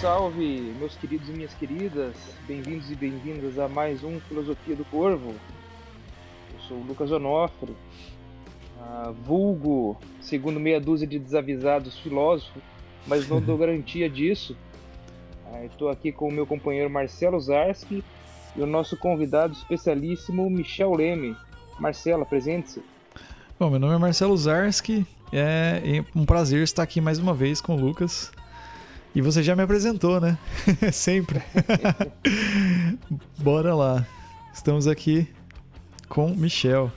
salve, meus queridos e minhas queridas. Bem-vindos e bem-vindas a mais um Filosofia do Corvo. Eu sou o Lucas Onofre, uh, vulgo, segundo meia dúzia de desavisados filósofos, mas não dou garantia disso. Uh, Estou aqui com o meu companheiro Marcelo Zarski e o nosso convidado especialíssimo Michel Leme. Marcelo, presente-se. Bom, meu nome é Marcelo Zarski, é um prazer estar aqui mais uma vez com o Lucas. E você já me apresentou, né? Sempre. Bora lá. Estamos aqui com Michel.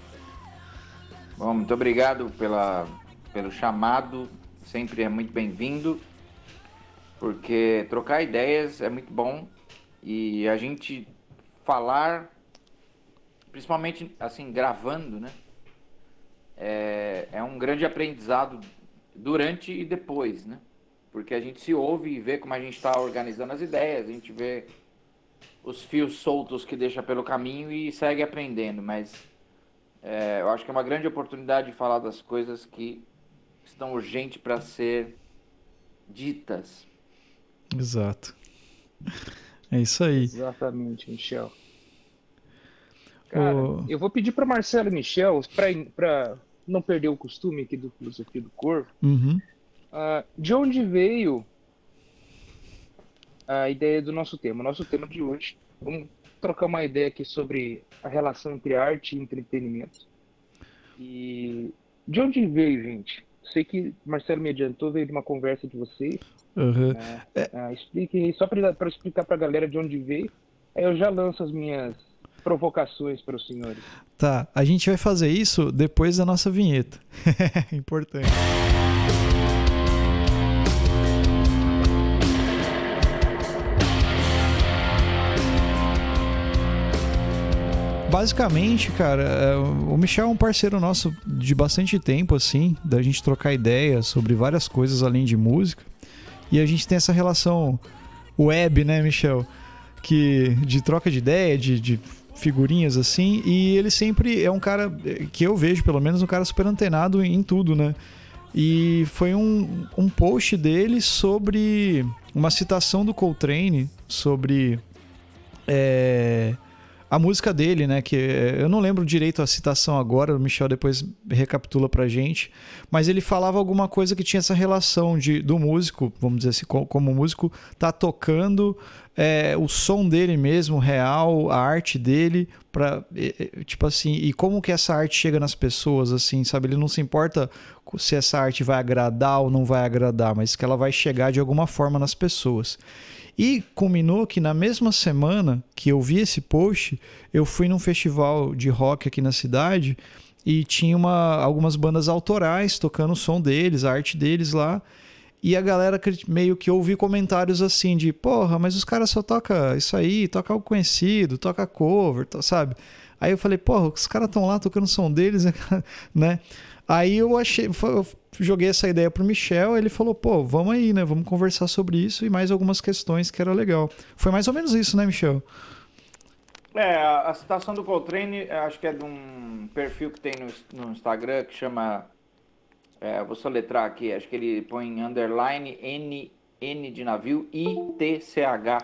Bom, muito obrigado pela, pelo chamado. Sempre é muito bem-vindo. Porque trocar ideias é muito bom. E a gente falar, principalmente assim, gravando, né? É, é um grande aprendizado durante e depois, né? Porque a gente se ouve e vê como a gente está organizando as ideias, a gente vê os fios soltos que deixa pelo caminho e segue aprendendo, mas é, eu acho que é uma grande oportunidade de falar das coisas que estão urgentes para ser ditas. Exato. É isso aí. Exatamente, Michel. Cara, o... eu vou pedir para Marcelo e Michel, para não perder o costume aqui do Filosofia do Corvo, uhum. Uh, de onde veio a ideia do nosso tema? Nosso tema de hoje, vamos trocar uma ideia aqui sobre a relação entre arte e entretenimento. E de onde veio, gente? Sei que Marcelo me adiantou, veio de uma conversa de vocês. Uhum. Uh, uh, explique, só para explicar para a galera de onde veio, aí eu já lanço as minhas provocações para os senhores. Tá, a gente vai fazer isso depois da nossa vinheta. Importante. Basicamente, cara, é, o Michel é um parceiro nosso de bastante tempo, assim, da gente trocar ideias sobre várias coisas além de música. E a gente tem essa relação web, né, Michel? Que, de troca de ideia, de, de figurinhas assim. E ele sempre é um cara que eu vejo, pelo menos, um cara super antenado em tudo, né? E foi um, um post dele sobre uma citação do Coltrane sobre. É, a música dele, né? Que eu não lembro direito a citação agora, o Michel depois recapitula pra gente, mas ele falava alguma coisa que tinha essa relação de, do músico, vamos dizer assim, como o músico tá tocando é, o som dele mesmo, real, a arte dele, para tipo assim, e como que essa arte chega nas pessoas, assim, sabe? Ele não se importa se essa arte vai agradar ou não vai agradar, mas que ela vai chegar de alguma forma nas pessoas. E culminou que na mesma semana que eu vi esse post, eu fui num festival de rock aqui na cidade e tinha uma, algumas bandas autorais tocando o som deles, a arte deles lá. E a galera meio que ouvi comentários assim de, porra, mas os caras só toca isso aí, toca algo conhecido, toca cover, sabe? Aí eu falei, porra, os caras estão lá tocando o som deles, né? Aí eu achei, eu joguei essa ideia pro Michel, ele falou, pô, vamos aí, né? Vamos conversar sobre isso e mais algumas questões que era legal. Foi mais ou menos isso, né, Michel? É, a citação do Coltrane, acho que é de um perfil que tem no, no Instagram que chama. É, vou soletrar aqui, acho que ele põe underline N, N de navio I T C H.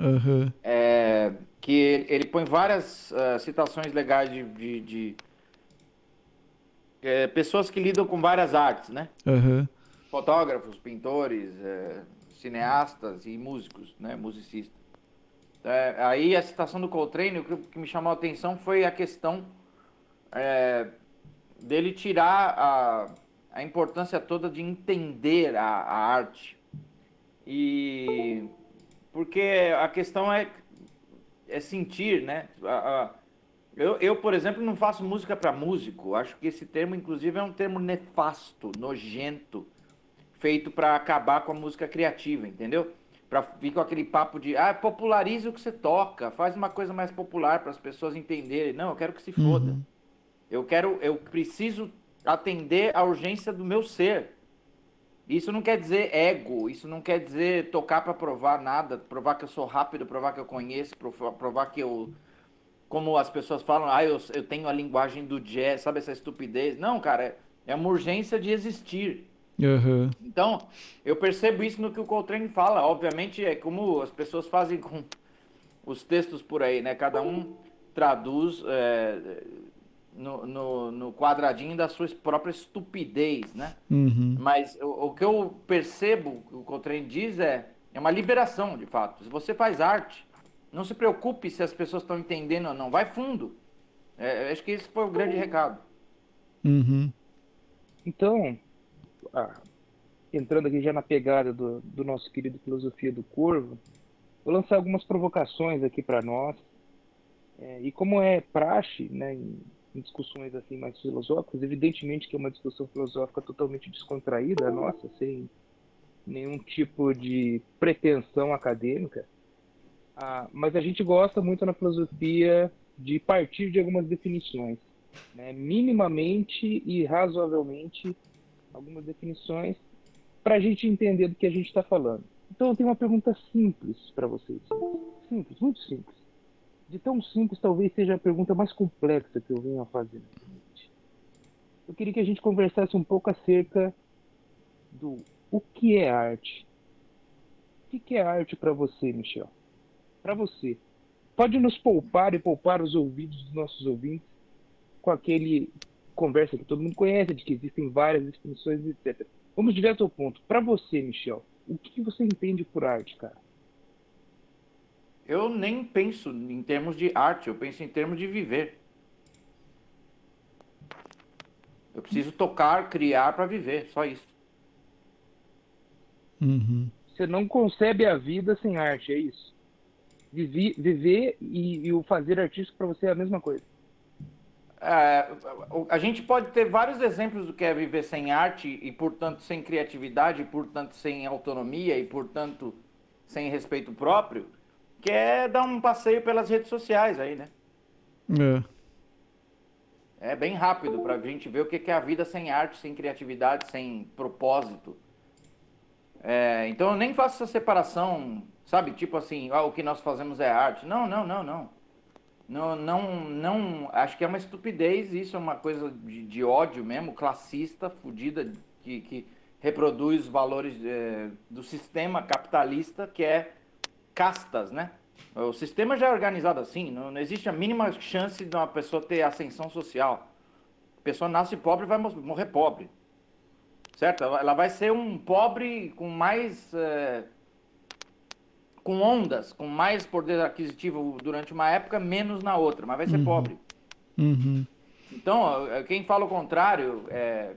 Uhum. É, que ele, ele, põe várias uh, citações legais de, de, de é, pessoas que lidam com várias artes, né? Uhum. Fotógrafos, pintores, é, cineastas e músicos, né? Musicistas. É, aí a citação do Coltrane, o que, me chamou a atenção foi a questão é, dele tirar a, a importância toda de entender a, a arte. E porque a questão é, é sentir, né? A, a, eu, eu, por exemplo, não faço música para músico. Acho que esse termo, inclusive, é um termo nefasto, nojento, feito para acabar com a música criativa, entendeu? Para vir com aquele papo de, ah, popularize o que você toca, faz uma coisa mais popular para as pessoas entenderem. Não, eu quero que se foda. Uhum. Eu quero, eu preciso atender a urgência do meu ser. Isso não quer dizer ego, isso não quer dizer tocar para provar nada, provar que eu sou rápido, provar que eu conheço, provar que eu como as pessoas falam, ah, eu, eu tenho a linguagem do jazz, sabe essa estupidez? Não, cara, é, é uma urgência de existir. Uhum. Então, eu percebo isso no que o Coltrane fala. Obviamente, é como as pessoas fazem com os textos por aí, né? Cada um traduz é, no, no, no, quadradinho da sua própria estupidez, né? Uhum. Mas o, o, que eu percebo, o que o Coltrane diz é, é uma liberação, de fato. Se você faz arte, não se preocupe se as pessoas estão entendendo ou não. Vai fundo. É, acho que esse foi o grande recado. Uhum. Então, ah, entrando aqui já na pegada do, do nosso querido Filosofia do Corvo, vou lançar algumas provocações aqui para nós. É, e como é praxe, né, em, em, discussões assim mais filosóficas, evidentemente que é uma discussão filosófica totalmente descontraída, a nossa, sem nenhum tipo de pretensão acadêmica. Ah, mas a gente gosta muito na filosofia de partir de algumas definições, né, minimamente e razoavelmente algumas definições para a gente entender do que a gente está falando. Então eu tenho uma pergunta simples para vocês. Simples, muito simples. De tão simples, talvez seja a pergunta mais complexa que eu venho a fazer Eu queria que a gente conversasse um pouco acerca do o que é arte. O que é arte para você, Michel? Para você. Pode nos poupar e poupar os ouvidos dos nossos ouvintes com aquele conversa que todo mundo conhece, de que existem várias definições, etc. Vamos direto ao ponto. Para você, Michel, o que você entende por arte, cara? Eu nem penso em termos de arte, eu penso em termos de viver. Eu preciso tocar, criar para viver, só isso. Uhum. Você não concebe a vida sem arte, é isso? Viver, viver e, e o fazer artístico para você é a mesma coisa. É, a gente pode ter vários exemplos do que é viver sem arte e, portanto, sem criatividade, e, portanto, sem autonomia e, portanto, sem respeito próprio, que é dar um passeio pelas redes sociais aí, né? É. É bem rápido para a gente ver o que é a vida sem arte, sem criatividade, sem propósito. É, então eu nem faço essa separação, sabe? Tipo assim, ah, o que nós fazemos é arte. Não, não, não, não. Não, não, não, acho que é uma estupidez, isso é uma coisa de, de ódio mesmo, classista, fodida, que, que reproduz valores é, do sistema capitalista, que é castas, né? O sistema já é organizado assim, não, não existe a mínima chance de uma pessoa ter ascensão social. A pessoa nasce pobre e vai morrer pobre, certo? Ela vai ser um pobre com mais... É, com ondas, com mais poder aquisitivo durante uma época, menos na outra, mas vai ser uhum. pobre. Uhum. Então, quem fala o contrário é,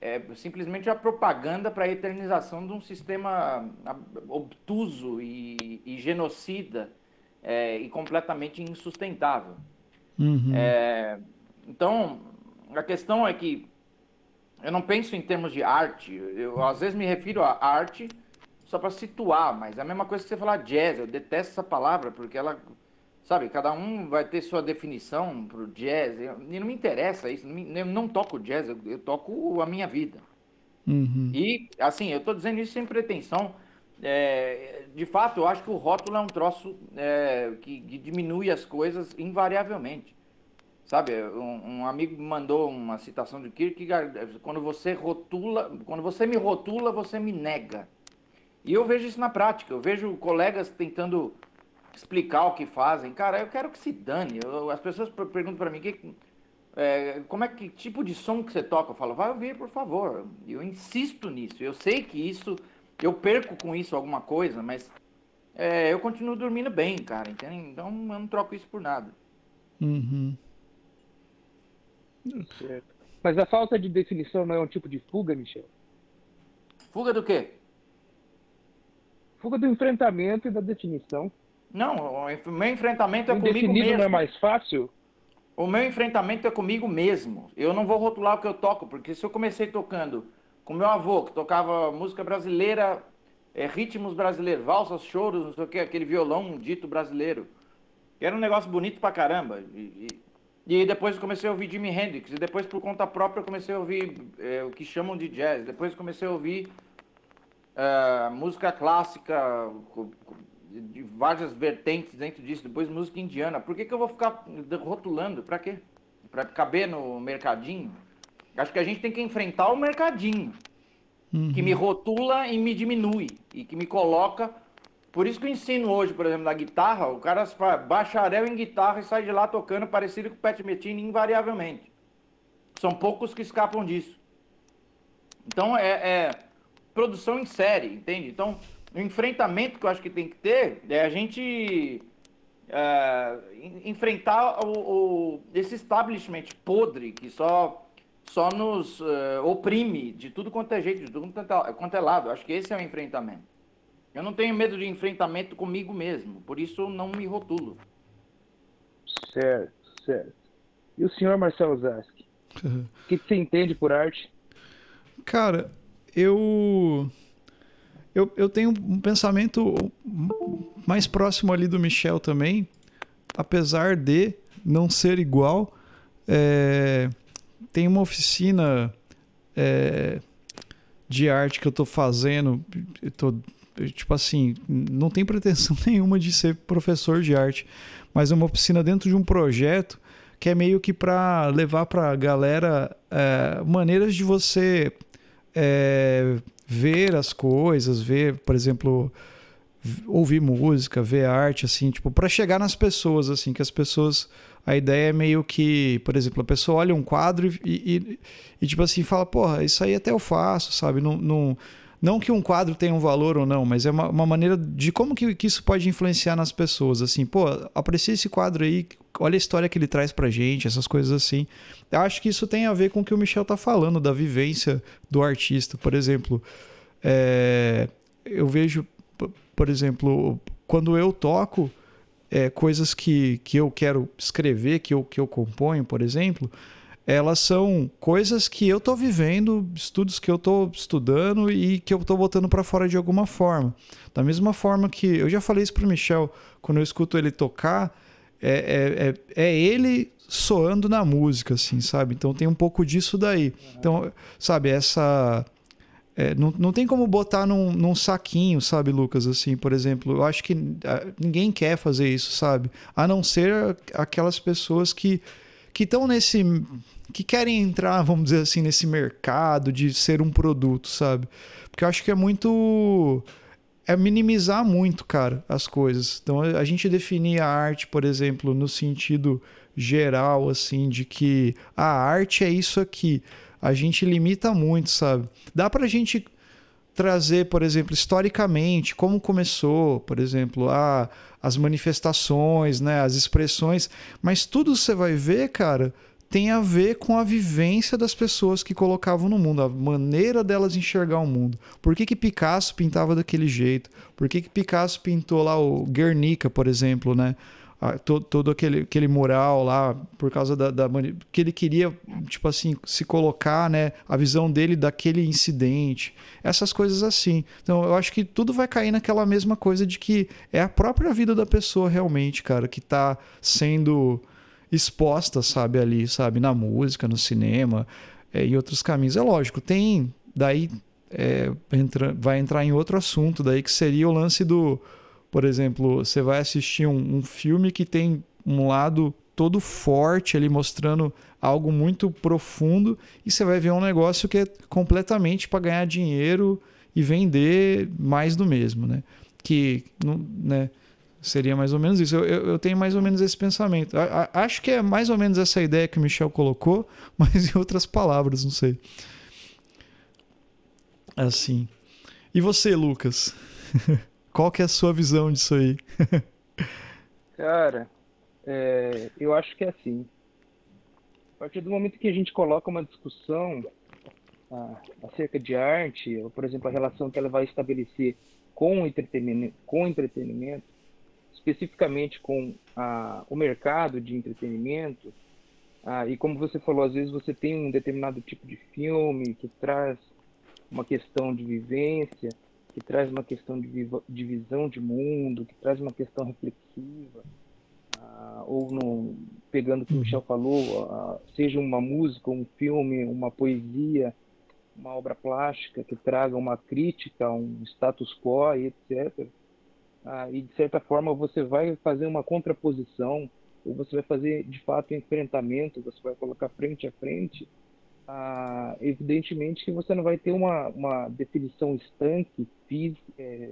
é simplesmente a propaganda para a eternização de um sistema obtuso e, e genocida é, e completamente insustentável. Uhum. É, então, a questão é que eu não penso em termos de arte, eu às vezes me refiro a arte só para situar, mas é a mesma coisa que você falar jazz. Eu detesto essa palavra porque ela, sabe, cada um vai ter sua definição pro jazz. E não me interessa isso. Eu não toco jazz, eu, eu toco a minha vida. Uhum. E, assim, eu estou dizendo isso sem pretensão. É, de fato, eu acho que o rótulo é um troço é, que, que, diminui as coisas invariavelmente. Sabe, um, um, amigo me mandou uma citação de Kierkegaard, quando você rotula, quando você me rotula, você me nega. E eu vejo isso na prática. Eu vejo colegas tentando explicar o que fazem. Cara, eu quero que se dane. Eu, as pessoas perguntam para mim que, é, como é que tipo de som que você toca. Eu falo, vai ouvir, por favor. Eu insisto nisso. Eu sei que isso, eu perco com isso alguma coisa, mas é, eu continuo dormindo bem, cara. Entende? Então eu não troco isso por nada. Uhum. Mas a falta de definição não é um tipo de fuga, Michel? Fuga do quê? Fuga do enfrentamento e da definição. Não, o meu enfrentamento é comigo Indefinido mesmo. não é mais fácil? O meu enfrentamento é comigo mesmo. Eu não vou rotular o que eu toco, porque se eu comecei tocando com meu avô, que tocava música brasileira, é, ritmos brasileiros, valsas, choros, não sei o que, aquele violão dito brasileiro, que era um negócio bonito pra caramba. E, e, e depois eu comecei a ouvir Jimi Hendrix, e depois por conta própria eu comecei a ouvir é, o que chamam de jazz, depois comecei a ouvir uh, música clássica, de várias vertentes dentro disso, depois música indiana. Por que, que eu vou ficar rotulando? Para quê? Para caber no mercadinho? Acho que a gente tem que enfrentar o mercadinho. uhum. que me rotula e me diminui e que me coloca. Por isso que eu ensino hoje, por exemplo, na guitarra, o cara faz bacharel em guitarra e sai de lá tocando parecido com o Pat Metini invariavelmente. São poucos que escapam disso. Então é, é produção em série, entende? Então, o enfrentamento que eu acho que tem que ter é a gente é, enfrentar o, o, esse establishment podre que só, só nos é, oprime de tudo quanto é jeito, de tudo quanto é, é lado. Acho que esse é o enfrentamento. Eu não tenho medo de enfrentamento comigo mesmo, por isso não me rotulo. Certo, certo. E o senhor Marcelo Zaski? O que, que você entende por arte? Cara, eu, eu, eu tenho um pensamento mais próximo ali do Michel também, apesar de não ser igual. É, tem uma oficina é, de arte que eu estou fazendo, eu tô, tipo assim, não tem pretensão nenhuma de ser professor de arte, mas é uma oficina dentro de um projeto que é meio que para levar para a galera é, maneiras de você é, ver as coisas, ver, por exemplo, ouvir música, ver arte, assim, tipo, para chegar nas pessoas, assim, que as pessoas. A ideia é meio que, por exemplo, a pessoa olha um quadro e, e, e tipo assim, fala, porra, isso aí até eu faço, sabe? Não, não, não que um quadro tenha um valor ou não, mas é uma, uma maneira de como que, que isso pode influenciar nas pessoas, assim, pô, aprecia esse quadro aí, olha a história que ele traz pra gente, essas coisas assim. Eu acho que isso tem a ver com o que o Michel tá falando, da vivência do artista. Por exemplo, é, eu vejo, por exemplo, quando eu toco é, coisas que, que eu quero escrever, que eu, que eu componho, por exemplo, elas são coisas que eu estou vivendo, estudos que eu estou estudando e que eu estou botando para fora de alguma forma. Da mesma forma que eu já falei isso para o Michel, quando eu escuto ele tocar, é, é, é, é, ele soando na música, assim, sabe? Então tem um pouco disso daí. Então, sabe, essa. É, não, não tem como botar num, num saquinho, sabe, Lucas? Assim, por exemplo, eu acho que ah, ninguém quer fazer isso, sabe? A não ser aquelas pessoas que que estão nesse que querem entrar, vamos dizer assim, nesse mercado de ser um produto, sabe? Porque eu acho que é muito é minimizar muito, cara, as coisas. Então a gente definir a arte, por exemplo, no sentido geral, assim, de que a arte é isso aqui. A gente limita muito, sabe? Dá pra gente trazer, por exemplo, historicamente, como começou, por exemplo, a, as manifestações, né, as expressões, mas tudo você vai ver, cara, tem a ver com a vivência das pessoas que colocavam no mundo, a maneira delas enxergar o mundo. Por que, que Picasso pintava daquele jeito? Por que, que Picasso pintou lá o Guernica, por exemplo, né? Todo, todo aquele, aquele mural lá, por causa da, da, que ele queria, tipo assim, se colocar, né, a visão dele daquele incidente, essas coisas assim. Então, eu acho que tudo vai cair naquela mesma coisa de que é a própria vida da pessoa realmente, cara, que está sendo exposta, sabe, ali, sabe, na música, no cinema, é, em outros caminhos. É lógico, tem daí é, entra, vai entrar em outro assunto daí que seria o lance do, por exemplo, você vai assistir um, um filme que tem um lado todo forte ali mostrando algo muito profundo e você vai ver um negócio que é completamente para ganhar dinheiro e vender mais do mesmo, né? Que, né? Seria mais ou menos isso. Eu, eu, eu, tenho mais ou menos esse pensamento. A, a, acho que é mais ou menos essa ideia que o Michel colocou, mas em outras palavras, não sei. Assim. E você, Lucas? Qual que é a sua visão disso aí? Cara, é, eu acho que é assim. A partir do momento que a gente coloca uma discussão ah, acerca de arte, ou, por exemplo, a relação que ela vai estabelecer com o entretenimento, com o entretenimento especificamente com o mercado de entretenimento, ah, e como você falou, às vezes você tem um determinado tipo de filme que traz uma questão de vivência, que traz uma questão de, de visão de mundo, que traz uma questão reflexiva, ah, ou no, pegando o que o Michel falou, ah, seja uma música, um filme, uma poesia, uma obra plástica que traga uma crítica, um status quo, etc ah, e de certa forma você vai fazer uma contraposição ou você vai fazer de fato um enfrentamento, você vai colocar frente a frente ah, evidentemente você não vai ter uma, uma definição estanque, fis, é,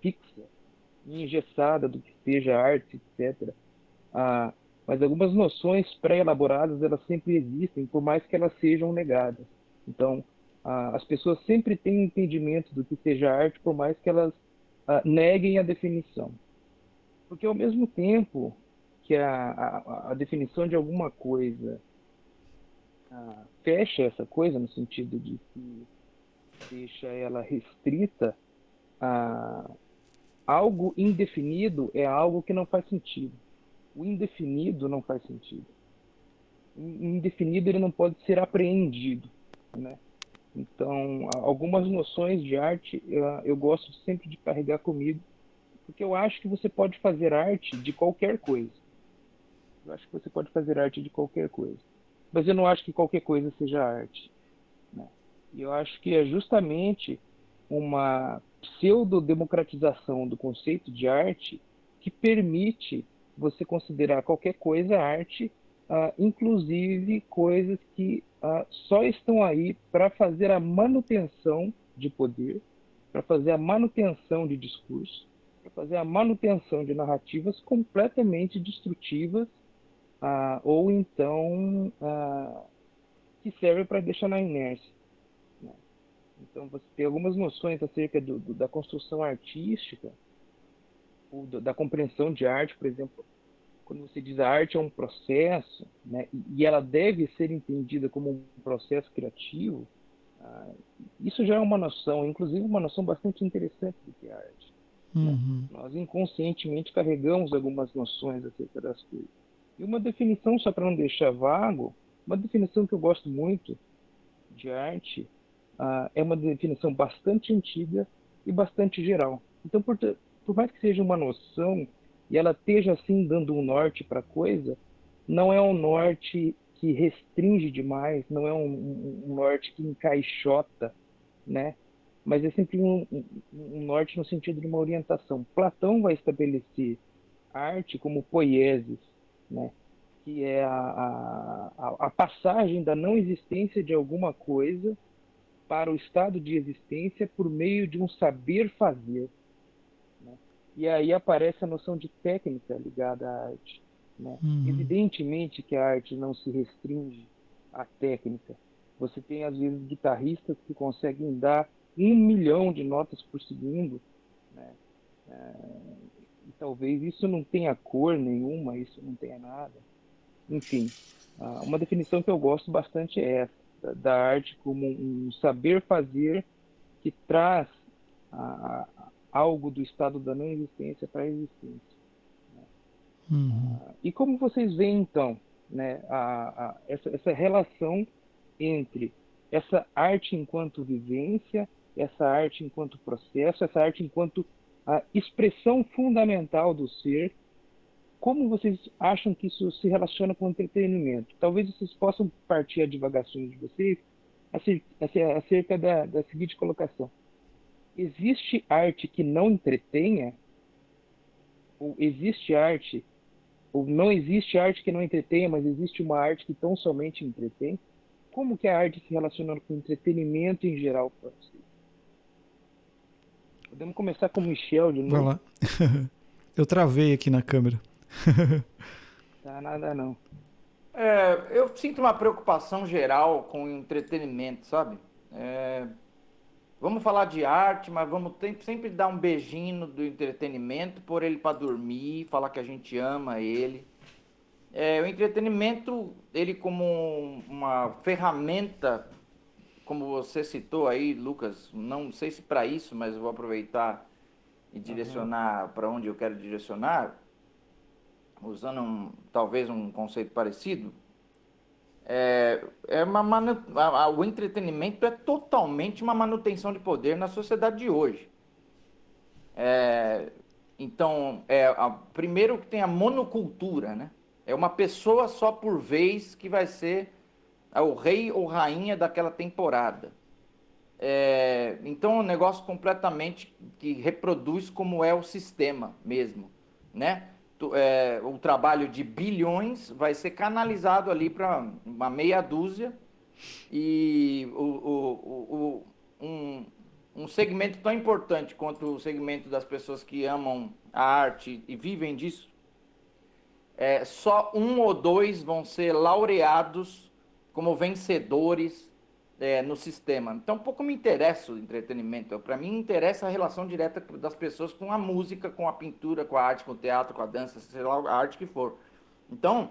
fixa, engessada do que seja arte, etc. Ah, mas algumas noções pré-elaboradas, elas sempre existem, por mais que elas sejam negadas. Então, ah, as pessoas sempre têm entendimento do que seja arte, por mais que elas ah, neguem a definição. Porque ao mesmo tempo que a, a, a definição de alguma coisa fecha essa coisa, no sentido de que deixa ela restrita, a algo indefinido é algo que não faz sentido. O indefinido não faz sentido. O indefinido ele não pode ser apreendido, né? Então, algumas noções de arte eu gosto sempre de carregar comigo, porque eu acho que você pode fazer arte de qualquer coisa. Eu acho que você pode fazer arte de qualquer coisa. Mas eu não acho que qualquer coisa seja arte. Né? Eu acho que é justamente uma pseudo-democratização do conceito de arte que permite você considerar qualquer coisa arte, uh, inclusive coisas que uh, só estão aí para fazer a manutenção de poder, para fazer a manutenção de discurso, para fazer a manutenção de narrativas completamente destrutivas uh, ou então que servem para deixar na inércia. Né? Então você tem algumas noções acerca do, do, da construção artística da compreensão de arte, por exemplo, quando você diz a arte é um processo, né, e ela deve ser entendida como um processo criativo, ah, isso já é uma noção, inclusive uma noção bastante interessante do que é arte. Né? Uhum. Né? Nós inconscientemente carregamos algumas noções acerca das coisas. E uma definição, só para não deixar vago, uma definição que eu gosto muito de arte ah, é uma definição bastante antiga e bastante geral. Então, por, por mais que seja uma noção e ela esteja assim dando um norte para a coisa, não é um norte que restringe demais, não é um, um, norte que encaixota, né? Mas é sempre um, um, norte no sentido de uma orientação. Platão vai estabelecer arte como poiesis, né? Que é a, a, a passagem da não existência de alguma coisa para o estado de existência por meio de um saber fazer. E aí aparece a noção de técnica ligada à arte. Né? Uhum. Evidentemente que a arte não se restringe à técnica. Você tem, às vezes, guitarristas que conseguem dar um milhão de notas por segundo. Né? Talvez isso não tenha cor nenhuma, isso não tenha nada. Enfim, uma definição que eu gosto bastante é essa, da arte como um saber fazer que traz a, algo do estado da não existência para a existência. Né? Uhum. Ah, e como vocês veem, então, né, a, a, essa, essa relação entre essa arte enquanto vivência, essa arte enquanto processo, essa arte enquanto a expressão fundamental do ser, como vocês acham que isso se relaciona com o entretenimento? Talvez vocês possam partir a divagações de vocês acerca, da, da seguinte colocação existe arte que não entretenha? Ou existe arte, ou não existe arte que não entretenha, mas existe uma arte que tão somente entretém? Como que a arte se relaciona com o entretenimento em geral você? Podemos começar com o Michel de novo. Vai lá. Eu travei aqui na câmera. tá nada não. É, eu sinto uma preocupação geral com entretenimento, sabe? É, Vamos falar de arte, mas vamos sempre dar um beijinho do entretenimento, pôr ele para dormir, falar que a gente ama ele. É, o entretenimento, ele como uma ferramenta, como você citou aí, Lucas, não sei se para isso, mas vou aproveitar e direcionar uhum. para onde eu quero direcionar, usando um, talvez um conceito parecido. É, é uma manu... o entretenimento é totalmente uma manutenção de poder na sociedade de hoje. É, então, é, a, primeiro que tem a monocultura, né? É uma pessoa só por vez que vai ser o rei ou rainha daquela temporada. É, então, é um negócio completamente que reproduz como é o sistema mesmo, né? é, o trabalho de bilhões vai ser canalizado ali para uma meia dúzia E o, o, o, um, um segmento tão importante quanto o segmento das pessoas que amam a arte e vivem disso, é, só um ou dois vão ser laureados como vencedores é, no sistema. Então, pouco me interessa o entretenimento. Para mim, interessa a relação direta das pessoas com a música, com a pintura, com a arte, com o teatro, com a dança, sei lá, a arte que for. Então,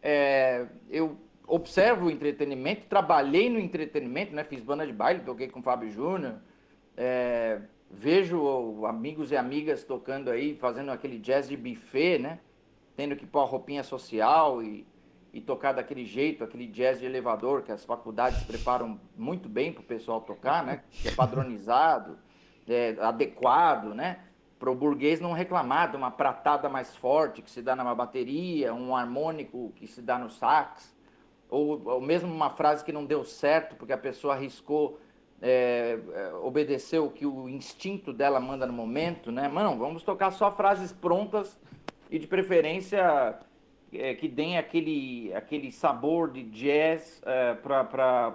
é, eu observo o entretenimento, trabalhei no entretenimento, né? Fiz banda de baile, toquei com o Fábio Júnior. É, vejo amigos e amigas tocando aí, fazendo aquele jazz de buffet, né? Tendo que pôr a roupinha social e, e tocar daquele jeito, aquele jazz de elevador que as faculdades preparam muito bem para o pessoal tocar, né? Que é padronizado, é, adequado, né? Para o burguês não reclamar de uma pratada mais forte que se dá numa bateria, um harmônico que se dá no sax ou, ou mesmo uma frase que não deu certo porque a pessoa arriscou é, é, obedeceu o que o instinto dela manda no momento, né? Mano, vamos tocar só frases prontas e de preferência é, que deem aquele, aquele sabor de jazz é, para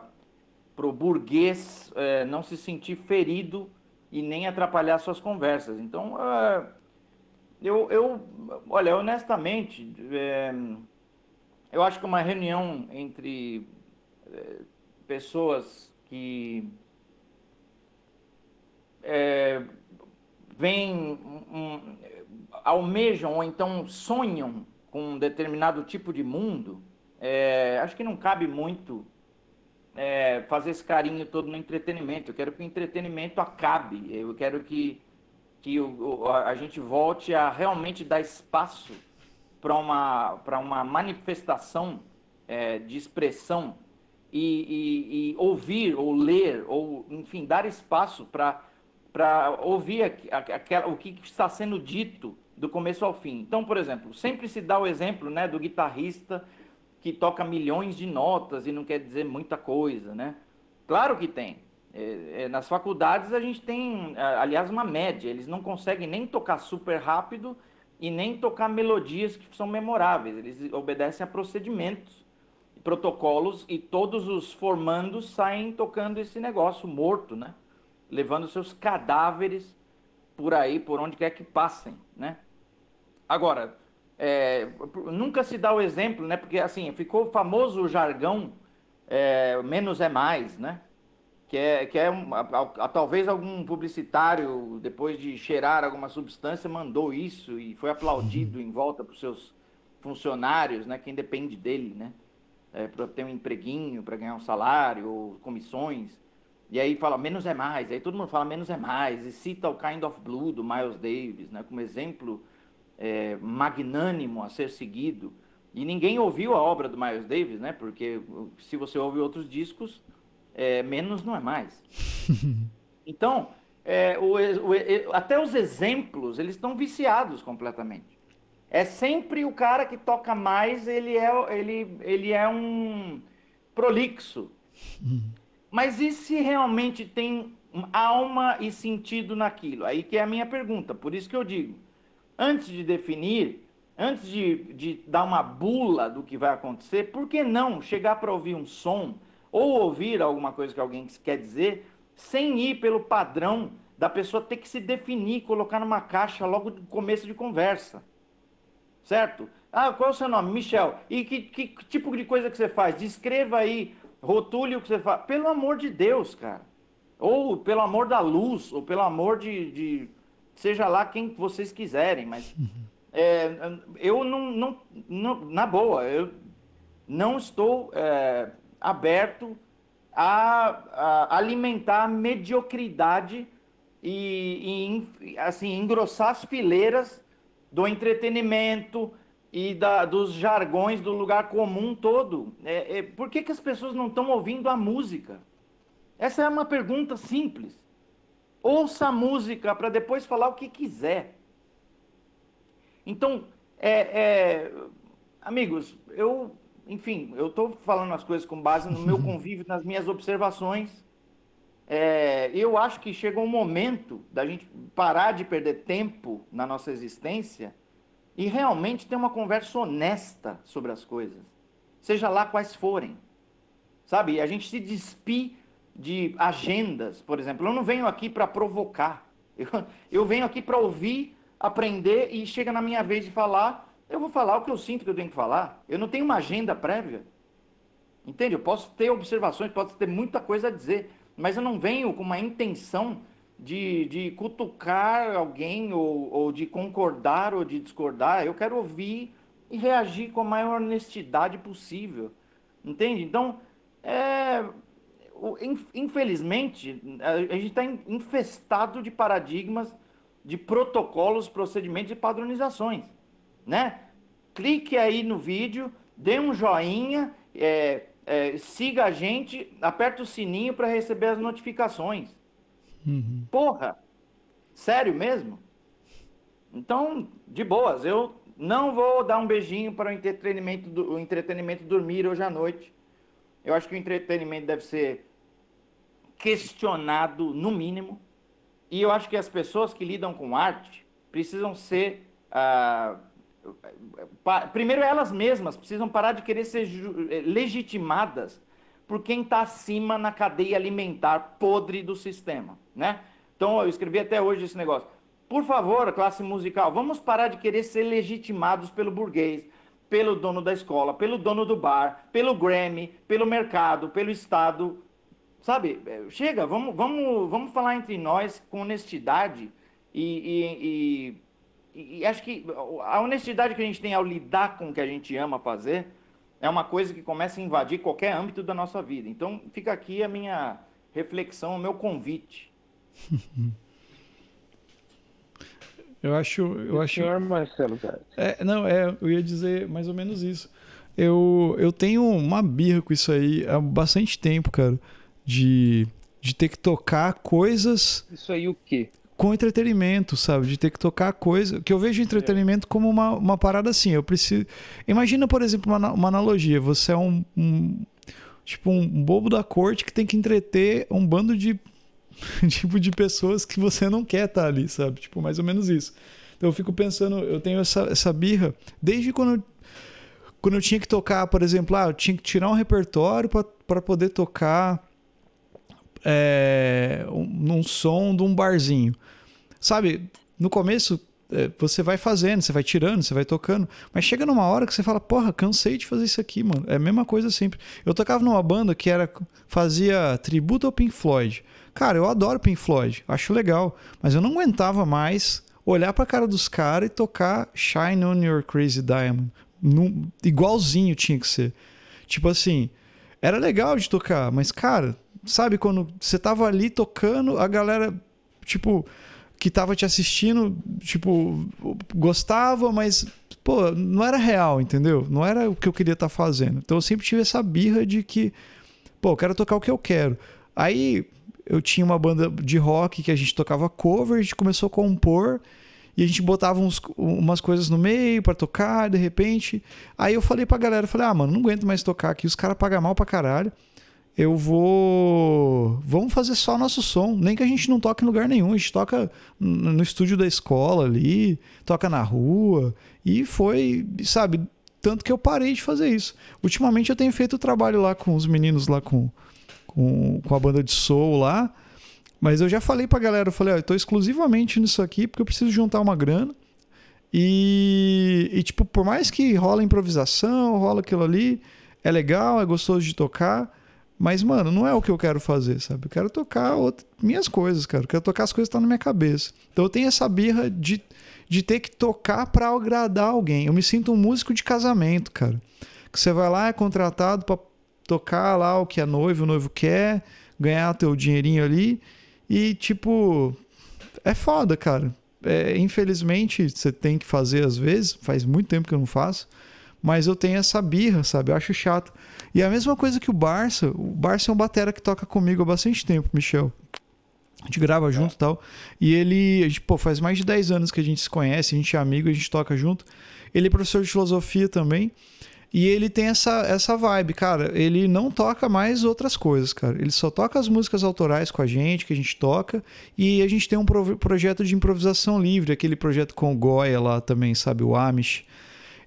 o burguês é, não se sentir ferido e nem atrapalhar suas conversas. Então, é, eu, eu, olha, honestamente, é, eu acho que uma reunião entre é, pessoas que é, um, almejam ou então sonham com um determinado tipo de mundo, é, acho que não cabe muito é, fazer esse carinho todo no entretenimento. Eu quero que o entretenimento acabe. Eu quero que, que o, a gente volte a realmente dar espaço para uma, uma manifestação é, de expressão e, e, e, ouvir ou ler, ou, enfim, dar espaço para ouvir o que está sendo dito do começo ao fim. Então, por exemplo, sempre se dá o exemplo né, do guitarrista que toca milhões de notas e não quer dizer muita coisa, né? Claro que tem. É, é, nas faculdades a gente tem, aliás, uma média. Eles não conseguem nem tocar super rápido e nem tocar melodias que são memoráveis. Eles obedecem a procedimentos, protocolos e todos os formandos saem tocando esse negócio morto, né? Levando seus cadáveres por aí, por onde quer que passem, né? Agora, é, nunca se dá o exemplo, né? Porque assim ficou famoso o jargão é, menos é mais, né? que é, que é um, a, a, a, talvez algum publicitário, depois de cheirar alguma substância, mandou isso e foi aplaudido em volta para os seus funcionários, né, quem depende dele, né, é, para ter um empreguinho, para ganhar um salário, ou comissões. E aí fala, menos é mais. Aí todo mundo fala, menos é mais. E cita o Kind of Blue, do Miles Davis, né, como exemplo é, magnânimo a ser seguido. E ninguém ouviu a obra do Miles Davis, né, porque se você ouve outros discos é, menos não é mais. Então, é, o, o, até os exemplos, eles estão viciados completamente. É sempre o cara que toca mais, ele é, ele, ele é um prolixo. Mas e se realmente tem alma e sentido naquilo? Aí que é a minha pergunta. Por isso que eu digo, antes de definir, antes de, de dar uma bula do que vai acontecer, por que não chegar para ouvir um som ou ouvir alguma coisa que alguém quer dizer, sem ir pelo padrão da pessoa ter que se definir, colocar numa caixa logo no começo de conversa. Certo? Ah, qual é o seu nome? Michel. E que, que, que tipo de coisa que você faz? Descreva aí, rotule o que você faz. Pelo amor de Deus, cara. Ou pelo amor da luz, ou pelo amor de, de seja lá quem vocês quiserem, mas é, eu não, não, não, na boa, eu não estou é, aberto a, a alimentar a mediocridade e, e, assim engrossar as fileiras do entretenimento e da, dos jargões do lugar comum todo. É, é, por que, que as pessoas não estão ouvindo a música? Essa é uma pergunta simples. Ouça a música para depois falar o que quiser. Então, é, é amigos, eu enfim, eu estou falando as coisas com base no meu convívio, nas minhas observações. É, eu acho que chegou um momento da gente parar de perder tempo na nossa existência e realmente ter uma conversa honesta sobre as coisas, seja lá quais forem. sabe? A gente se despir de agendas, por exemplo. Eu não venho aqui para provocar. Eu, eu venho aqui para ouvir, aprender e chega na minha vez de falar, eu vou falar o que eu sinto que eu tenho que falar. Eu não tenho uma agenda prévia. Entende? Eu posso ter observações, posso ter muita coisa a dizer, mas eu não venho com uma intenção de, de cutucar alguém ou, ou de concordar ou de discordar. Eu quero ouvir e reagir com a maior honestidade possível. Entende? Então, é, infelizmente, a gente está infestado de paradigmas, de protocolos, procedimentos e padronizações, né? Clique aí no vídeo, dê um joinha, é, é, siga a gente, aperta o sininho para receber as notificações. Uhum. Porra! Sério mesmo? Então, de boas, eu não vou dar um beijinho para o entretenimento, do, o entretenimento dormir hoje à noite. Eu acho que o entretenimento deve ser questionado, no mínimo. E eu acho que as pessoas que lidam com arte precisam ser. Ah, primeiro, elas mesmas precisam parar de querer ser legitimadas por quem está acima na cadeia alimentar podre do sistema. Né? Então, eu escrevi até hoje esse negócio. Por favor, classe musical, vamos parar de querer ser legitimados pelo burguês, pelo dono da escola, pelo dono do bar, pelo Grammy, pelo mercado, pelo Estado. Sabe, é, chega, vamos, vamos, vamos falar entre nós com honestidade e, e, e, e acho que a honestidade que a gente tem ao lidar com o que a gente ama fazer é uma coisa que começa a invadir qualquer âmbito da nossa vida. Então, fica aqui a minha reflexão, o meu convite. Eu acho. Eu acho... Senhor Marcelo É, não, é, eu ia dizer mais ou menos isso. Eu, eu tenho uma birra com isso aí há bastante tempo, cara. De, de ter que tocar coisas. Isso aí o quê? Com entretenimento, sabe? De ter que tocar coisa. Que eu vejo entretenimento como uma, uma parada assim. Eu preciso. Imagina, por exemplo, uma, uma analogia. Você é um, um. Tipo, um bobo da corte que tem que entreter um bando de tipo de pessoas que você não quer estar tá ali, sabe? Tipo, mais ou menos isso. Então eu fico pensando, eu tenho essa, essa birra desde quando eu, quando eu tinha que tocar, por exemplo, ah, eu tinha que tirar um repertório para poder tocar é, um, num som de um barzinho. Sabe, no começo é, você vai fazendo, você vai tirando, você vai tocando, mas chega numa hora que você fala, porra, cansei de fazer isso aqui, mano. É a mesma coisa sempre. Eu tocava numa banda que era fazia tributo ao Pink Floyd. Cara, eu adoro Pink Floyd, acho legal, mas eu não aguentava mais olhar pra cara dos caras e tocar Shine on Your Crazy Diamond. Igualzinho tinha que ser. Tipo assim, era legal de tocar, mas cara, sabe quando você tava ali tocando, a galera, tipo, que tava te assistindo, tipo, gostava, mas, pô, não era real, entendeu? Não era o que eu queria estar tá fazendo. Então eu sempre tive essa birra de que, pô, eu quero tocar o que eu quero. Aí eu tinha uma banda de rock que a gente tocava cover, a gente começou a compor e a gente botava uns, umas coisas no meio para tocar, de repente. Aí eu falei pra galera, falei, ah, mano, não aguento mais tocar aqui, os caras pagam mal pra caralho. Eu vou. Vamos fazer só nosso som. Nem que a gente não toque em lugar nenhum. A gente toca no estúdio da escola ali, toca na rua. E foi, sabe, tanto que eu parei de fazer isso. Ultimamente eu tenho feito trabalho lá com os meninos lá com com, com a banda de soul lá. Mas eu já falei pra galera, eu falei, ó, eu tô exclusivamente nisso aqui porque eu preciso juntar uma grana. E, e, tipo, por mais que rola improvisação, rola aquilo ali, é legal, é gostoso de tocar, mas, mano, não é o que eu quero fazer, sabe? Eu quero tocar outra, minhas coisas, cara. Eu quero tocar as coisas que estão na minha cabeça. Então eu tenho essa birra de, de ter que tocar para agradar alguém. Eu me sinto um músico de casamento, cara. Que você vai lá, é contratado para tocar lá o que a noiva, o noivo quer, ganhar teu dinheirinho ali. E, tipo, é foda, cara. É, infelizmente, você tem que fazer às vezes, faz muito tempo que eu não faço, mas eu tenho essa birra, sabe? Eu acho chato. E a mesma coisa que o Barça, o Barça é um batera que toca comigo há bastante tempo, Michel. A gente grava junto e é. tal. E ele, a gente, pô, faz mais de 10 anos que a gente se conhece, a gente é amigo, a gente toca junto. Ele é professor de filosofia também. E ele tem essa, essa vibe, cara. Ele não toca mais outras coisas, cara. Ele só toca as músicas autorais com a gente, que a gente toca. E a gente tem um pro projeto de improvisação livre, aquele projeto com o Goya lá também, sabe? O Amish.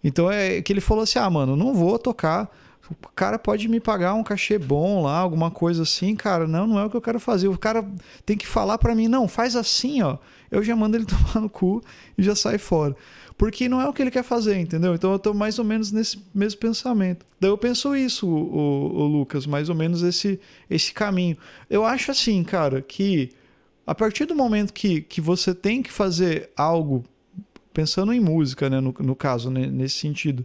Então é que ele falou assim: ah, mano, não vou tocar o cara pode me pagar um cachê bom lá, alguma coisa assim, cara. Não, não é o que eu quero fazer. O cara tem que falar para mim, não, faz assim, ó. Eu já mando ele tomar no cu e já sai fora. Porque não é o que ele quer fazer, entendeu? Então eu tô mais ou menos nesse mesmo pensamento. Daí eu penso isso, o, o, o Lucas, mais ou menos esse, esse caminho. Eu acho assim, cara, que a partir do momento que, que você tem que fazer algo, pensando em música, né, no, no caso, né, nesse sentido,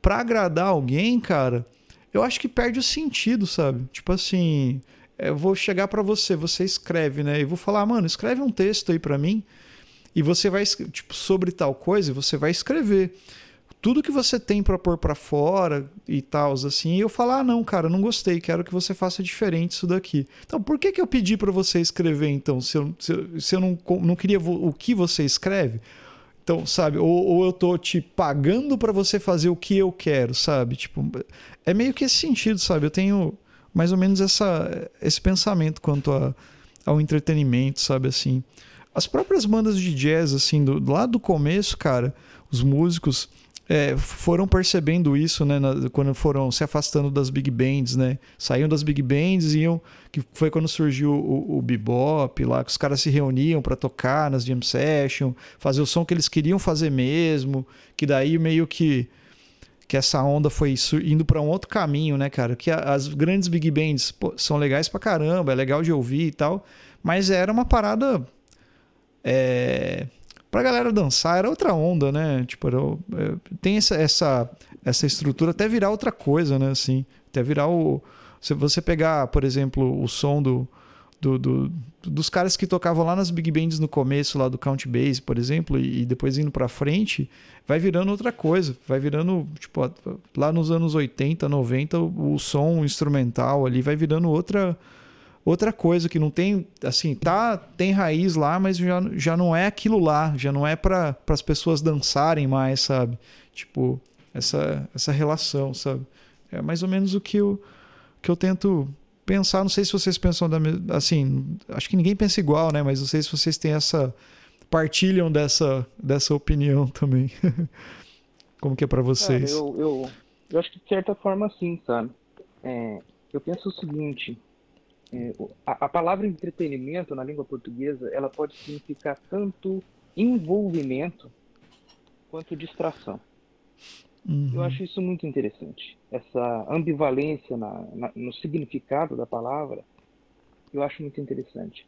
para agradar alguém, cara, eu acho que perde o sentido, sabe? Tipo assim, eu vou chegar para você, você escreve, né? E vou falar, mano, escreve um texto aí para mim e você vai, tipo, sobre tal coisa, você vai escrever tudo que você tem para pôr para fora e tal, assim, e eu falar, ah, não, cara, não gostei, quero que você faça diferente isso daqui. Então, por que, que eu pedi para você escrever, então, se eu, se se eu não, não queria o que você escreve? Então, sabe, ou, ou eu tô te pagando para você fazer o que eu quero, sabe? Tipo, é meio que esse sentido, sabe? Eu tenho mais ou menos essa, esse pensamento quanto a, ao entretenimento, sabe, assim. As próprias bandas de jazz, assim, do, lá do começo, cara, os músicos é, foram percebendo isso, né, na, quando foram se afastando das big bands, né? Saíam das big bands e iam, que foi quando surgiu o, o bebop lá, que os caras se reuniam para tocar nas jam session, fazer o som que eles queriam fazer mesmo, que daí meio que que essa onda foi indo para um outro caminho, né, cara? Que as grandes big bands pô, são legais pra caramba, é legal de ouvir e tal, mas era uma parada é, pra galera dançar era outra onda, né? Tipo, era, é, tem essa, essa, essa estrutura até virar outra coisa, né? Assim, até virar o. Se você pegar, por exemplo, o som do, do, do, dos caras que tocavam lá nas big bands no começo, lá do Count Bass, por exemplo, e, e depois indo pra frente, vai virando outra coisa. Vai virando, tipo, lá nos anos 80, 90, o, o som instrumental ali vai virando outra outra coisa que não tem, assim, tá, tem raiz lá, mas já, já não é aquilo lá, já não é para as pessoas dançarem mais, sabe? Tipo, essa, essa relação, sabe? É mais ou menos o que eu, que eu tento pensar. Não sei se vocês pensam da assim, acho que ninguém pensa igual, né? Mas não sei se vocês têm essa partilham dessa dessa opinião também. Como que é para vocês? eu, eu, eu acho que de certa forma sim, sabe? É, eu penso o seguinte, é, a, a, palavra entretenimento na língua portuguesa ela pode significar tanto envolvimento quanto distração. Uhum. Eu acho isso muito interessante. Essa ambivalência na, na, no significado da palavra, eu acho muito interessante.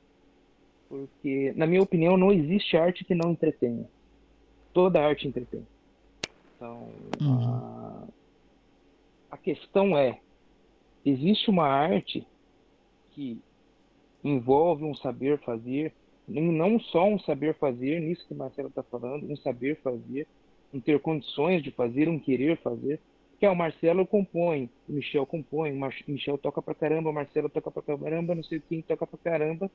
Porque, na minha opinião, não existe arte que não entretenha. Toda arte entretém. Então, uhum. a, a questão é: existe uma arte que envolve um saber fazer, não só um saber fazer, nisso que Marcelo está falando, um saber fazer, um ter condições de fazer, um querer fazer. Que é o Marcelo compõe, o Michel compõe, o Michel toca pra caramba, o Marcelo toca pra caramba, não sei quem toca pra caramba.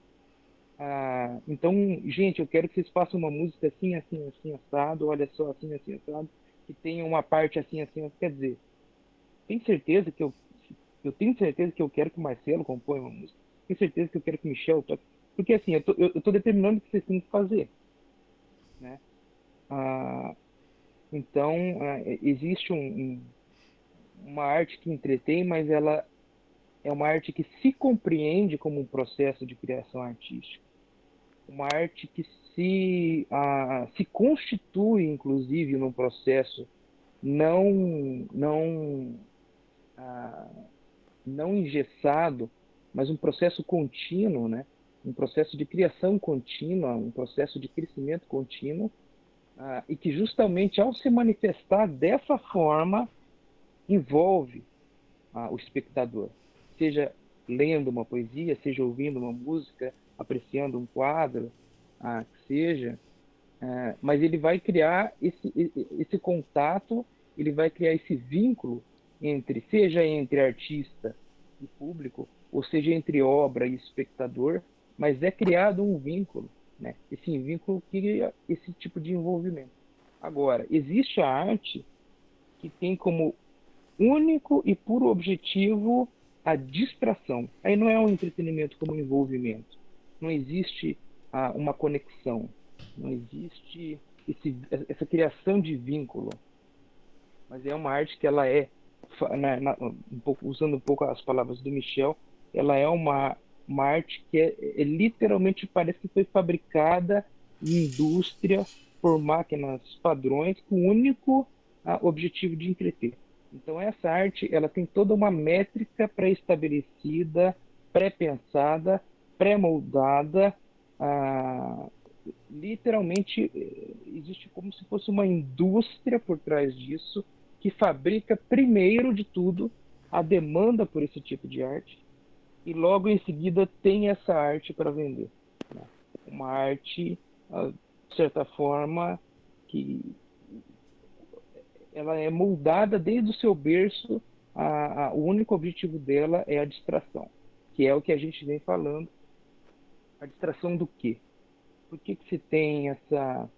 Ah, então, gente, eu quero que vocês façam uma música assim, assim, assim, assado, olha só, assim, assim, assado, que tenha uma parte assim, assim, quer dizer, tem certeza que eu eu tenho certeza que eu quero que o Marcelo componha uma música. Tenho certeza que eu quero que o Michel toque. Porque assim, eu tô, eu, eu tô determinando o que vocês têm que fazer. Né? Ah, então, ah, existe um, um, uma arte que entretém, mas ela é uma arte que se compreende como um processo de criação artística. Uma arte que se, ah, se constitui, inclusive, num processo não, não ah, não engessado, mas um processo contínuo, né? um processo de criação contínua, um processo de crescimento contínuo, uh, e que justamente ao se manifestar dessa forma, envolve uh, o espectador, seja lendo uma poesia, seja ouvindo uma música, apreciando um quadro, uh, que seja, mas ele vai criar esse, esse contato, ele vai criar esse vínculo entre, seja entre artista e público, ou seja entre obra e espectador, mas é criado um vínculo, né? Esse vínculo cria esse tipo de envolvimento. Agora, existe a arte que tem como único e puro objetivo a distração. Aí não é um entretenimento como um envolvimento. Não existe ah, uma conexão. Não existe esse, essa criação de vínculo. Mas é uma arte que ela é né, na, um pouco, usando um pouco as palavras do Michel, ela é uma, uma arte que é, é, literalmente parece que foi fabricada em indústria por máquinas padrões com o único ah, objetivo de entreter. Então essa arte ela tem toda uma métrica pré-estabelecida, pré-pensada, pré-moldada, ah, literalmente eh, existe como se fosse uma indústria por trás disso que fabrica primeiro de tudo a demanda por esse tipo de arte e logo em seguida tem essa arte para vender. Né? Uma arte, ah, de certa forma, que ela é moldada desde o seu berço, a, a, o único objetivo dela é a distração, que é o que a gente vem falando. A distração do quê? Por que, que se tem essa,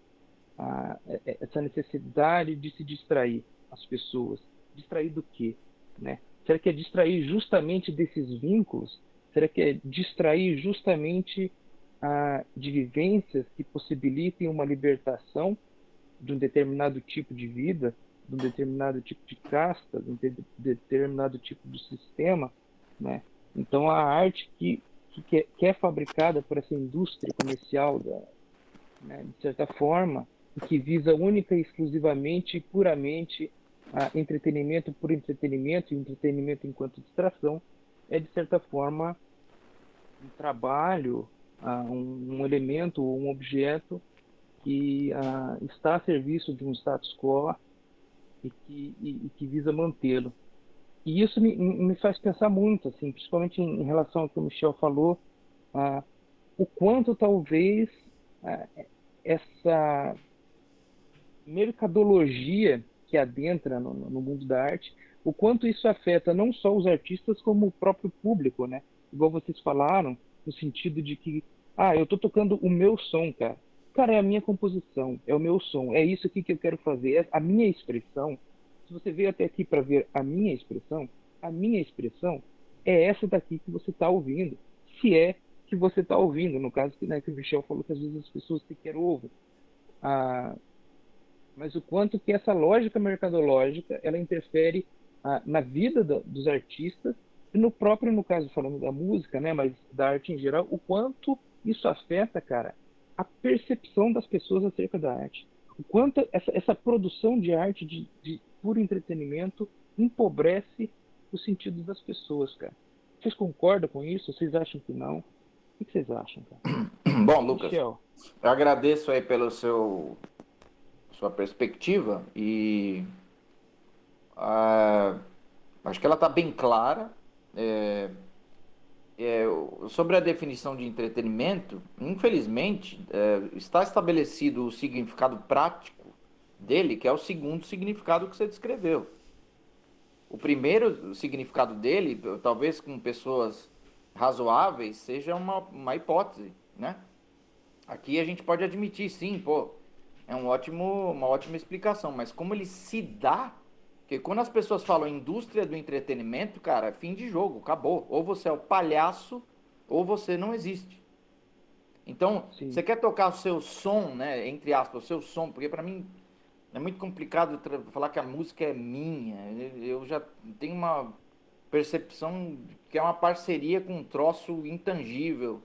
a, essa necessidade de se distrair as pessoas? Distrair do quê? Né? Será que é distrair justamente desses vínculos? Será que é distrair justamente ah, de vivências que possibilitem uma libertação de um determinado tipo de vida, de um determinado tipo de casta, de um de determinado tipo de sistema, né? Então a arte que que, é, que é fabricada por essa indústria comercial, da, né, de certa forma, que visa única e exclusivamente e puramente entretenimento por entretenimento, e entretenimento enquanto distração, é de certa forma um trabalho, uh, um, um, elemento, um objeto que uh, está a serviço de um status quo e que, e, e que visa mantê-lo. E isso me, me faz pensar muito, assim, principalmente em, relação ao que o Michel falou, uh, o quanto talvez essa mercadologia que adentra no, no, mundo da arte, o quanto isso afeta não só os artistas como o próprio público, né? Igual vocês falaram, no sentido de que, ah, eu estou tocando o meu som, cara. Cara, é a minha composição, é o meu som, é isso aqui que eu quero fazer, é a minha expressão se você veio até aqui para ver a minha expressão, a minha expressão é essa daqui que você está ouvindo. Se é que você está ouvindo, no caso que, né, que o Michel falou que às vezes as pessoas sequer ouvem. Ah, mas o quanto que essa lógica mercadológica ela interfere ah, na vida do, dos artistas e no próprio, no caso falando da música, né, mas da arte em geral, o quanto isso afeta, cara, a percepção das pessoas acerca da arte. O quanto essa, essa produção de arte, de, de puro entretenimento empobrece os sentidos das pessoas, cara. Vocês concordam com isso? Vocês acham que não? O que vocês acham, cara? Bom, Lucas, Michel. eu agradeço aí pelo seu sua perspectiva e uh, acho que ela está bem clara. É, é, sobre a definição de entretenimento, infelizmente, é, está estabelecido o significado prático dele, que é o segundo significado que você descreveu. O primeiro significado dele, talvez com pessoas razoáveis, seja uma, uma hipótese, né? Aqui a gente pode admitir, sim, pô, é um ótimo, uma ótima explicação, mas como ele se dá, porque quando as pessoas falam indústria do entretenimento, cara, é fim de jogo, acabou. Ou você é o palhaço, ou você não existe. Então, sim. você quer tocar o seu som, né, entre aspas, o seu som, porque para mim é muito complicado falar que a música é minha. Eu já tenho uma percepção que é uma parceria com um troço intangível,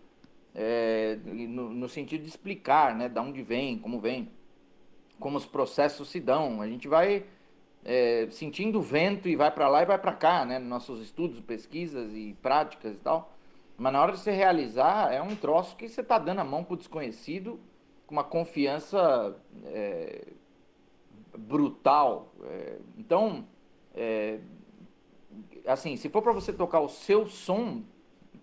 é, no, no, sentido de explicar, né, de onde vem, como vem, como os processos se dão. A gente vai é, sentindo o vento e vai para lá e vai para cá, né, nossos estudos, pesquisas e práticas e tal. Mas na hora de você realizar, é um troço que você está dando a mão para o desconhecido com uma confiança é, brutal. É, então, é, assim, se for para você tocar o seu som,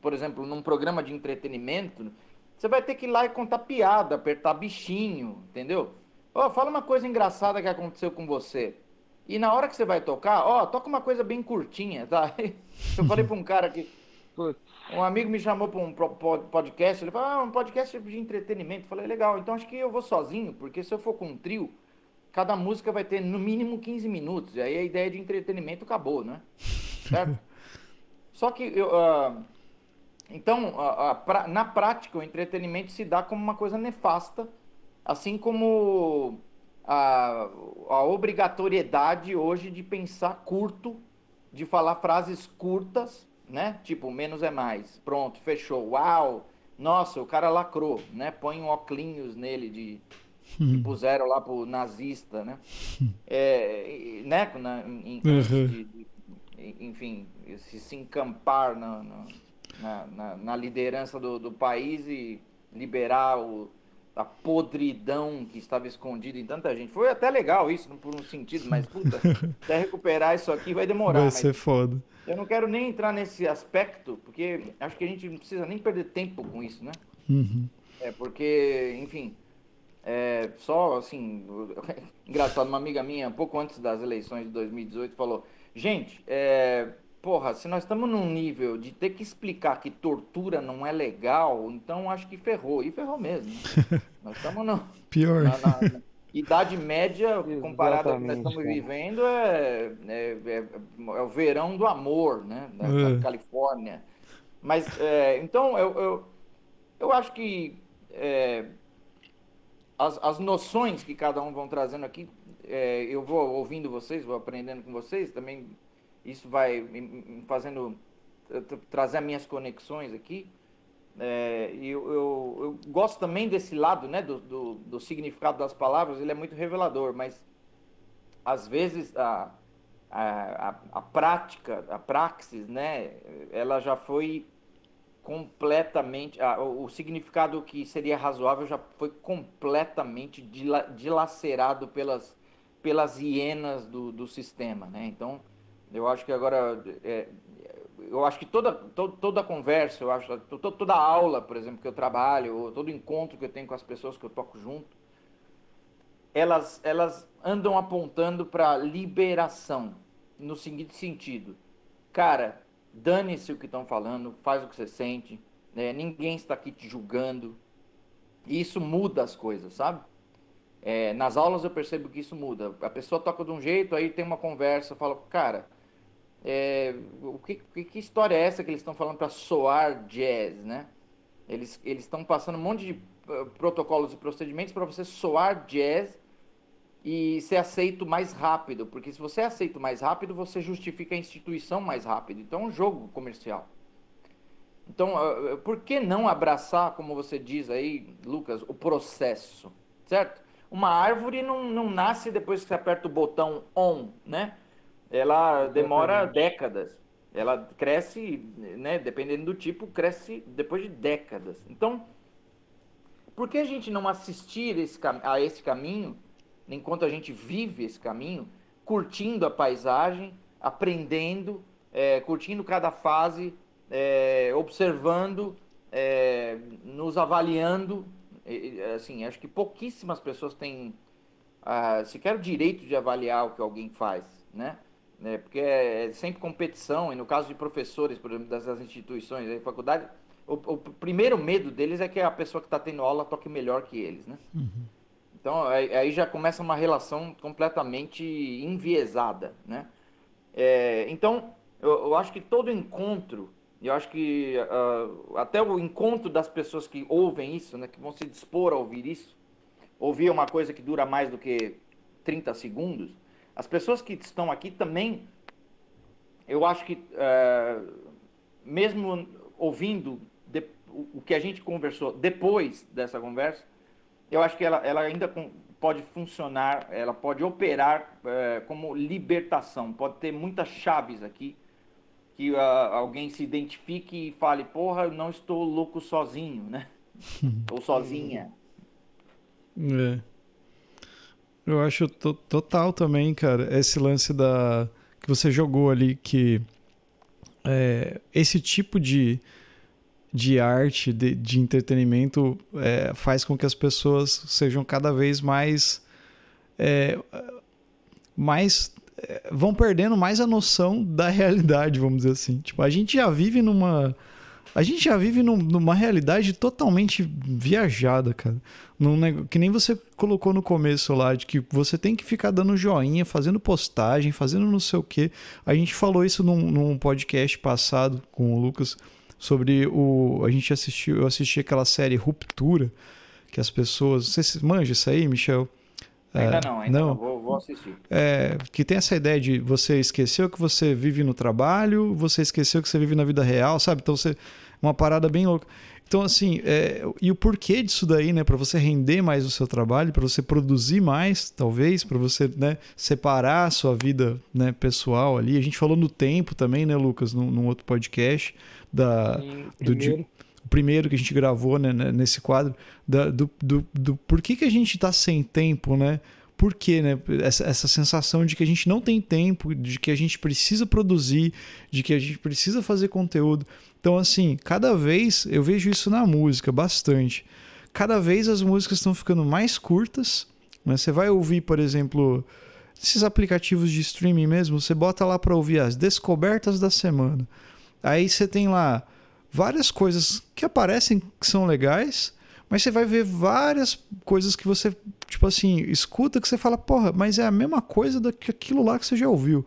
por exemplo, num programa de entretenimento, você vai ter que ir lá e contar piada, apertar bichinho, entendeu? Ó, oh, fala uma coisa engraçada que aconteceu com você. E na hora que você vai tocar, ó, oh, toca uma coisa bem curtinha, tá? Eu falei para um cara que. Um amigo me chamou para um podcast, ele falou, ah, um podcast de entretenimento. Eu falei, legal, então acho que eu vou sozinho, porque se eu for com um trio, cada música vai ter no mínimo 15 minutos. E aí a ideia de entretenimento acabou, né? Certo? Só que eu, uh, então, uh, uh, pra, na prática, o entretenimento se dá como uma coisa nefasta, assim como a, a obrigatoriedade hoje de pensar curto de falar frases curtas, né? Tipo, menos é mais. Pronto, fechou. Uau! Nossa, o cara lacrou, né? Põe um óculos nele de que hum. puseram lá pro nazista, né? É, né? Na, em, uhum. de, de, enfim, se, se encampar na, na, na, na liderança do, do país e liberar o, a podridão que estava escondida em tanta gente. Foi até legal isso, por um sentido, mas puta, até recuperar isso aqui vai demorar. Vai ser foda. Eu não quero nem entrar nesse aspecto, porque acho que a gente não precisa nem perder tempo com isso, né? Uhum. É porque, enfim, é, só assim, engraçado, uma amiga minha, pouco antes das eleições de 2018, falou: gente, é, porra, se nós estamos num nível de ter que explicar que tortura não é legal, então acho que ferrou. E ferrou mesmo. Nós estamos no. Pior. Na, na, na idade média, comparada ao que nós estamos vivendo, é, é, é, é, o verão do amor, né? Da, da é. Califórnia. Mas, é, então, eu, eu, eu acho que é, as, as noções que cada um vão trazendo aqui, eu vou ouvindo vocês, vou aprendendo com vocês, também isso vai fazendo trazer as minhas conexões aqui. É, eu, eu, eu, gosto também desse lado, né, do, do, do, significado das palavras, ele é muito revelador, mas às vezes a, a, a, a prática, a praxis, né, ela já foi completamente, a, o significado que seria razoável já foi completamente dilacerado pelas, pelas hienas do, do sistema, né, então eu acho que agora. É, eu acho que toda, toda, toda conversa, eu acho, toda, toda aula, por exemplo, que eu trabalho, todo encontro que eu tenho com as pessoas que eu toco junto, elas, elas andam apontando para liberação, no seguinte sentido. Cara, dane-se o que estão falando, faz o que você sente, né? ninguém está aqui te julgando. E isso muda as coisas, sabe? É, nas aulas eu percebo que isso muda. A pessoa toca de um jeito, aí tem uma conversa, fala, cara, é, o que, que, história é essa que eles estão falando para soar jazz, né? Eles estão passando um monte de uh, protocolos e procedimentos para você soar jazz e ser aceito mais rápido, porque se você é aceito mais rápido, você justifica a instituição mais rápido. Então é um jogo comercial. Então, uh, uh, por que não abraçar, como você diz aí, Lucas, o processo, certo? Uma árvore não, não nasce depois que você aperta o botão on, né? Ela demora décadas. Ela cresce, né, dependendo do tipo, cresce depois de décadas. Então, por que a gente não assistir esse, a esse caminho, enquanto a gente vive esse caminho, curtindo a paisagem, aprendendo, é, curtindo cada fase, é, observando, é, nos avaliando? assim, acho que pouquíssimas pessoas têm ah, sequer o direito de avaliar o que alguém faz, né? Né? Porque é, é sempre competição, e no caso de professores, por exemplo, dessas instituições, da faculdade, o, o, primeiro medo deles é que a pessoa que está tendo aula toque melhor que eles, né? Uhum. Então, aí, aí, já começa uma relação completamente enviesada, né? É, então, eu, eu, acho que todo encontro, eu acho que uh, até o encontro das pessoas que ouvem isso, né, que vão se dispor a ouvir isso, ouvir uma coisa que dura mais do que 30 segundos, as pessoas que estão aqui também, eu acho que, é, mesmo ouvindo de, o que a gente conversou depois dessa conversa, eu acho que ela, ela ainda com, pode funcionar, ela pode operar é, como libertação. Pode ter muitas chaves aqui que uh, alguém se identifique e fale, porra, eu não estou louco sozinho, né? Ou sozinha. É. Eu acho total também, cara, esse lance da que você jogou ali que é, esse tipo de, de arte, de, de entretenimento é, faz com que as pessoas sejam cada vez mais é, mais é, vão perdendo mais a noção da realidade, vamos dizer assim. Tipo, a gente já vive numa a gente já vive num, numa realidade totalmente viajada, cara. Num, que nem você colocou no começo lá, de que você tem que ficar dando joinha, fazendo postagem, fazendo não sei o quê. A gente falou isso num, num podcast passado com o Lucas sobre o. A gente assistiu, eu assisti aquela série Ruptura, que as pessoas. Você manja isso aí, Michel? Ainda É, não, ainda não. Vou, vou assistir. É, que tem essa ideia de você esqueceu que você vive no trabalho, você esqueceu que você vive na vida real, sabe? Então você. Uma parada bem louca. Então, assim, é, e o porquê disso daí, né? Para você render mais o seu trabalho, para você produzir mais, talvez, para você né, separar a sua vida né, pessoal ali. A gente falou no tempo também, né, Lucas, num, num outro podcast, da, Em do primeiro, o primeiro que a gente gravou né, né, nesse quadro, da- do, do, do por que, que a gente tá sem tempo, né? Por quê, né? Essa, essa sensação de que a gente não tem tempo, de que a gente precisa produzir, de que a gente precisa fazer conteúdo. Então, assim, cada vez eu vejo isso na música bastante. Cada vez as músicas estão ficando mais curtas. Né? Você vai ouvir, por exemplo, esses aplicativos de streaming mesmo, você bota lá para ouvir as descobertas da semana. Aí você tem lá várias coisas que aparecem que são legais, mas você vai ver várias coisas que você, tipo assim, escuta que você fala, porra, mas é a mesma coisa daquilo lá que você já ouviu.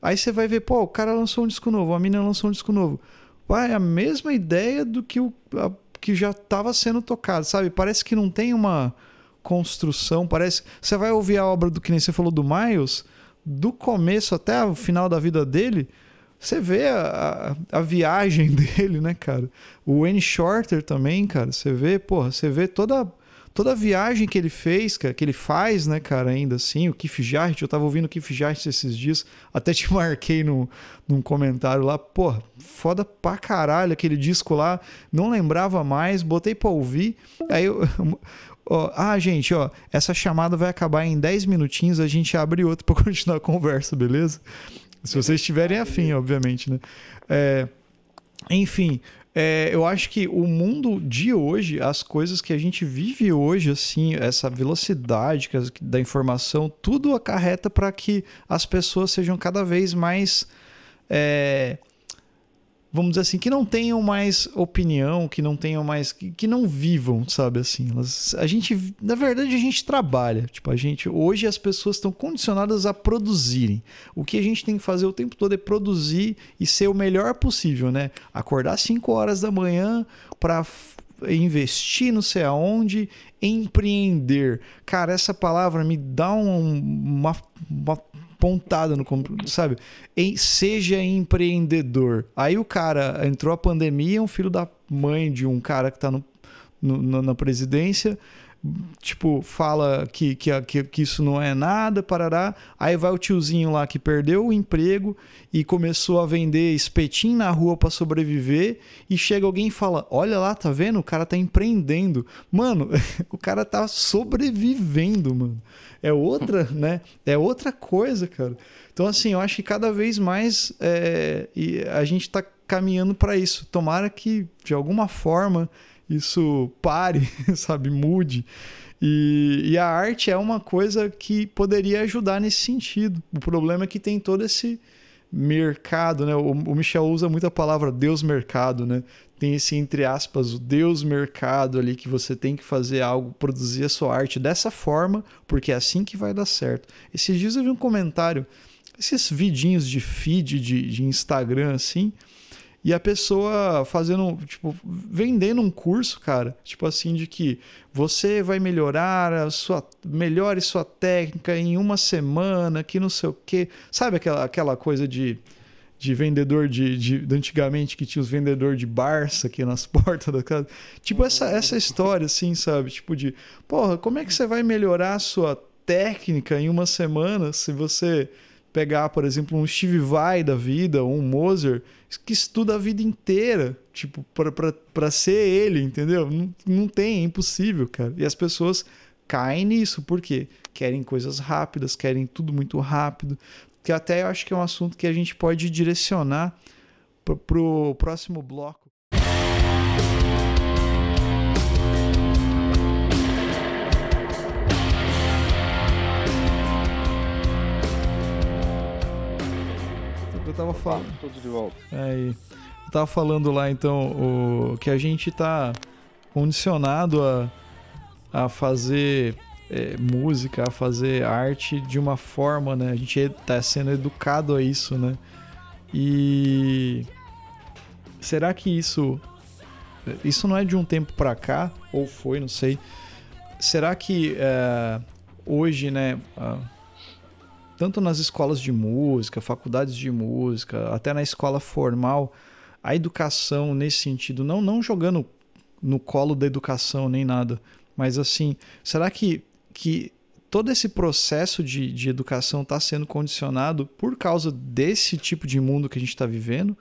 Aí você vai ver, pô, o cara lançou um disco novo, a mina lançou um disco novo. Vai, é a mesma ideia do que o a- que já estava sendo tocado, sabe? Parece que não tem uma construção, parece. Você vai ouvir a obra do que nem você falou do Miles, do começo até o final da vida dele, você vê a, a, a viagem dele, né, cara? O N Shorter também, cara. Você vê, porra, você vê toda, toda a viagem que ele fez, cara, que ele faz, né, cara, ainda assim. O Keith Jarrett, eu tava ouvindo o Keith Jarrett esses dias, até te marquei no, num comentário lá, porra, foda pra caralho aquele disco lá, não lembrava mais, botei pra ouvir, aí eu. ah, gente, ó, essa chamada vai acabar em 10 minutinhos, a gente abre outro pra continuar a conversa, beleza? Se vocês estiverem afim, obviamente, né? É, enfim, é, eu acho que o mundo de hoje, as coisas que a gente vive hoje, assim, essa velocidade da informação, tudo acarreta para que as pessoas sejam cada vez mais. é, vamos dizer assim, que não tenham mais opinião, que não tenham mais. que, que não vivam, sabe assim. Elas, a gente, na verdade, a gente trabalha. Tipo, a gente. Hoje as pessoas estão condicionadas a produzirem. O que a gente tem que fazer o tempo todo é produzir e ser o melhor possível, né? Acordar às 5 horas da manhã para investir não sei aonde, empreender. Cara, essa palavra me dá um- uma, uma pontada no com- sabe? Em- seja empreendedor. Aí o cara entrou a pandemia, um filho da mãe de um cara que tá no, no- na presidência, tipo, fala que, que, que, que isso não é nada, parará. Aí vai o tiozinho lá que perdeu o emprego e começou a vender espetinho na rua para sobreviver. E chega alguém e fala: Olha lá, tá vendo? O cara tá empreendendo. Mano, o cara tá sobrevivendo, mano. É outra, né? É outra coisa, cara. Então, assim, eu acho que cada vez mais é, e a gente tá caminhando para isso. Tomara que, de alguma forma, isso pare, sabe, mude. E, e a arte é uma coisa que poderia ajudar nesse sentido. O problema é que tem todo esse mercado, né? O, o Michel usa muito a palavra Deus mercado, né? Tem esse entre aspas o Deus mercado ali que você tem que fazer algo, produzir a sua arte dessa forma, porque é assim que vai dar certo. Esses dias eu vi um comentário, esses vidinhos de feed de, de Instagram assim, e a pessoa fazendo, tipo, vendendo um curso, cara, tipo assim, de que você vai melhorar a sua. melhore sua técnica em uma semana, que não sei o quê. Sabe aquela, aquela coisa de, de vendedor de, de, de antigamente que tinha os vendedores de Barça aqui nas portas da casa? Tipo, essa, essa história, assim, sabe? Tipo, de, porra, como é que você vai melhorar a sua técnica em uma semana se você pegar, por exemplo, um Steve Vai da vida, um Moser, que estuda a vida inteira, tipo, para ser ele, entendeu? Não, não tem, é impossível, cara. E as pessoas caem nisso, por quê? Querem coisas rápidas, querem tudo muito rápido, que até eu acho que é um assunto que a gente pode direcionar pro, pro próximo bloco. Tava falando. De volta. Aí. Eu tava falando lá então o, que a gente tá condicionado a, a fazer é, música, a fazer arte de uma forma, né? A gente tá sendo educado a isso, né? E será que isso isso não é de um tempo para cá ou foi, não sei? Será que é, hoje, né, tanto nas escolas de música, faculdades de música, até na escola formal, a educação nesse sentido, não, não jogando no colo da educação nem nada, mas assim, será que, que todo esse processo de, de educação está sendo condicionado por causa desse tipo de mundo que a gente está vivendo?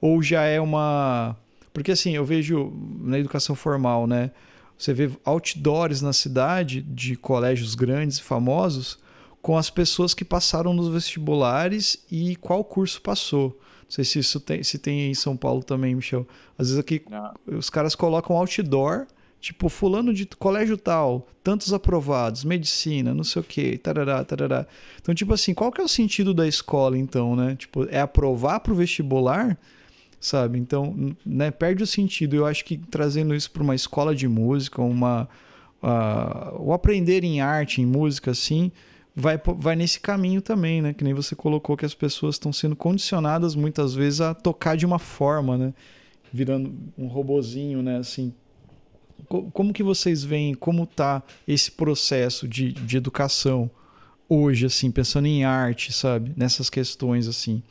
Ou já é uma. Porque assim, eu vejo na educação formal, né? Você vê outdoors na cidade de colégios grandes e famosos com as pessoas que passaram nos vestibulares e qual curso passou. Não sei se isso tem, se tem em São Paulo também, Michel. Às vezes aqui Não. os caras colocam outdoor Tipo, fulano de colégio tal, tantos aprovados, medicina, não sei o quê, tarará, tarará. Então, tipo assim, qual que é o sentido da escola, então, né? Tipo, é aprovar para o vestibular, sabe? Então, né, perde o sentido. Eu acho que trazendo isso para uma escola de música, uma... Uh, o aprender em arte, em música, assim, vai, vai nesse caminho também, né? Que nem você colocou que as pessoas estão sendo condicionadas muitas vezes a tocar de uma forma, né? Virando um robozinho, né? Assim, como que vocês veem como tá esse processo de, de educação hoje, assim, pensando em arte, sabe? Nessas questões, assim.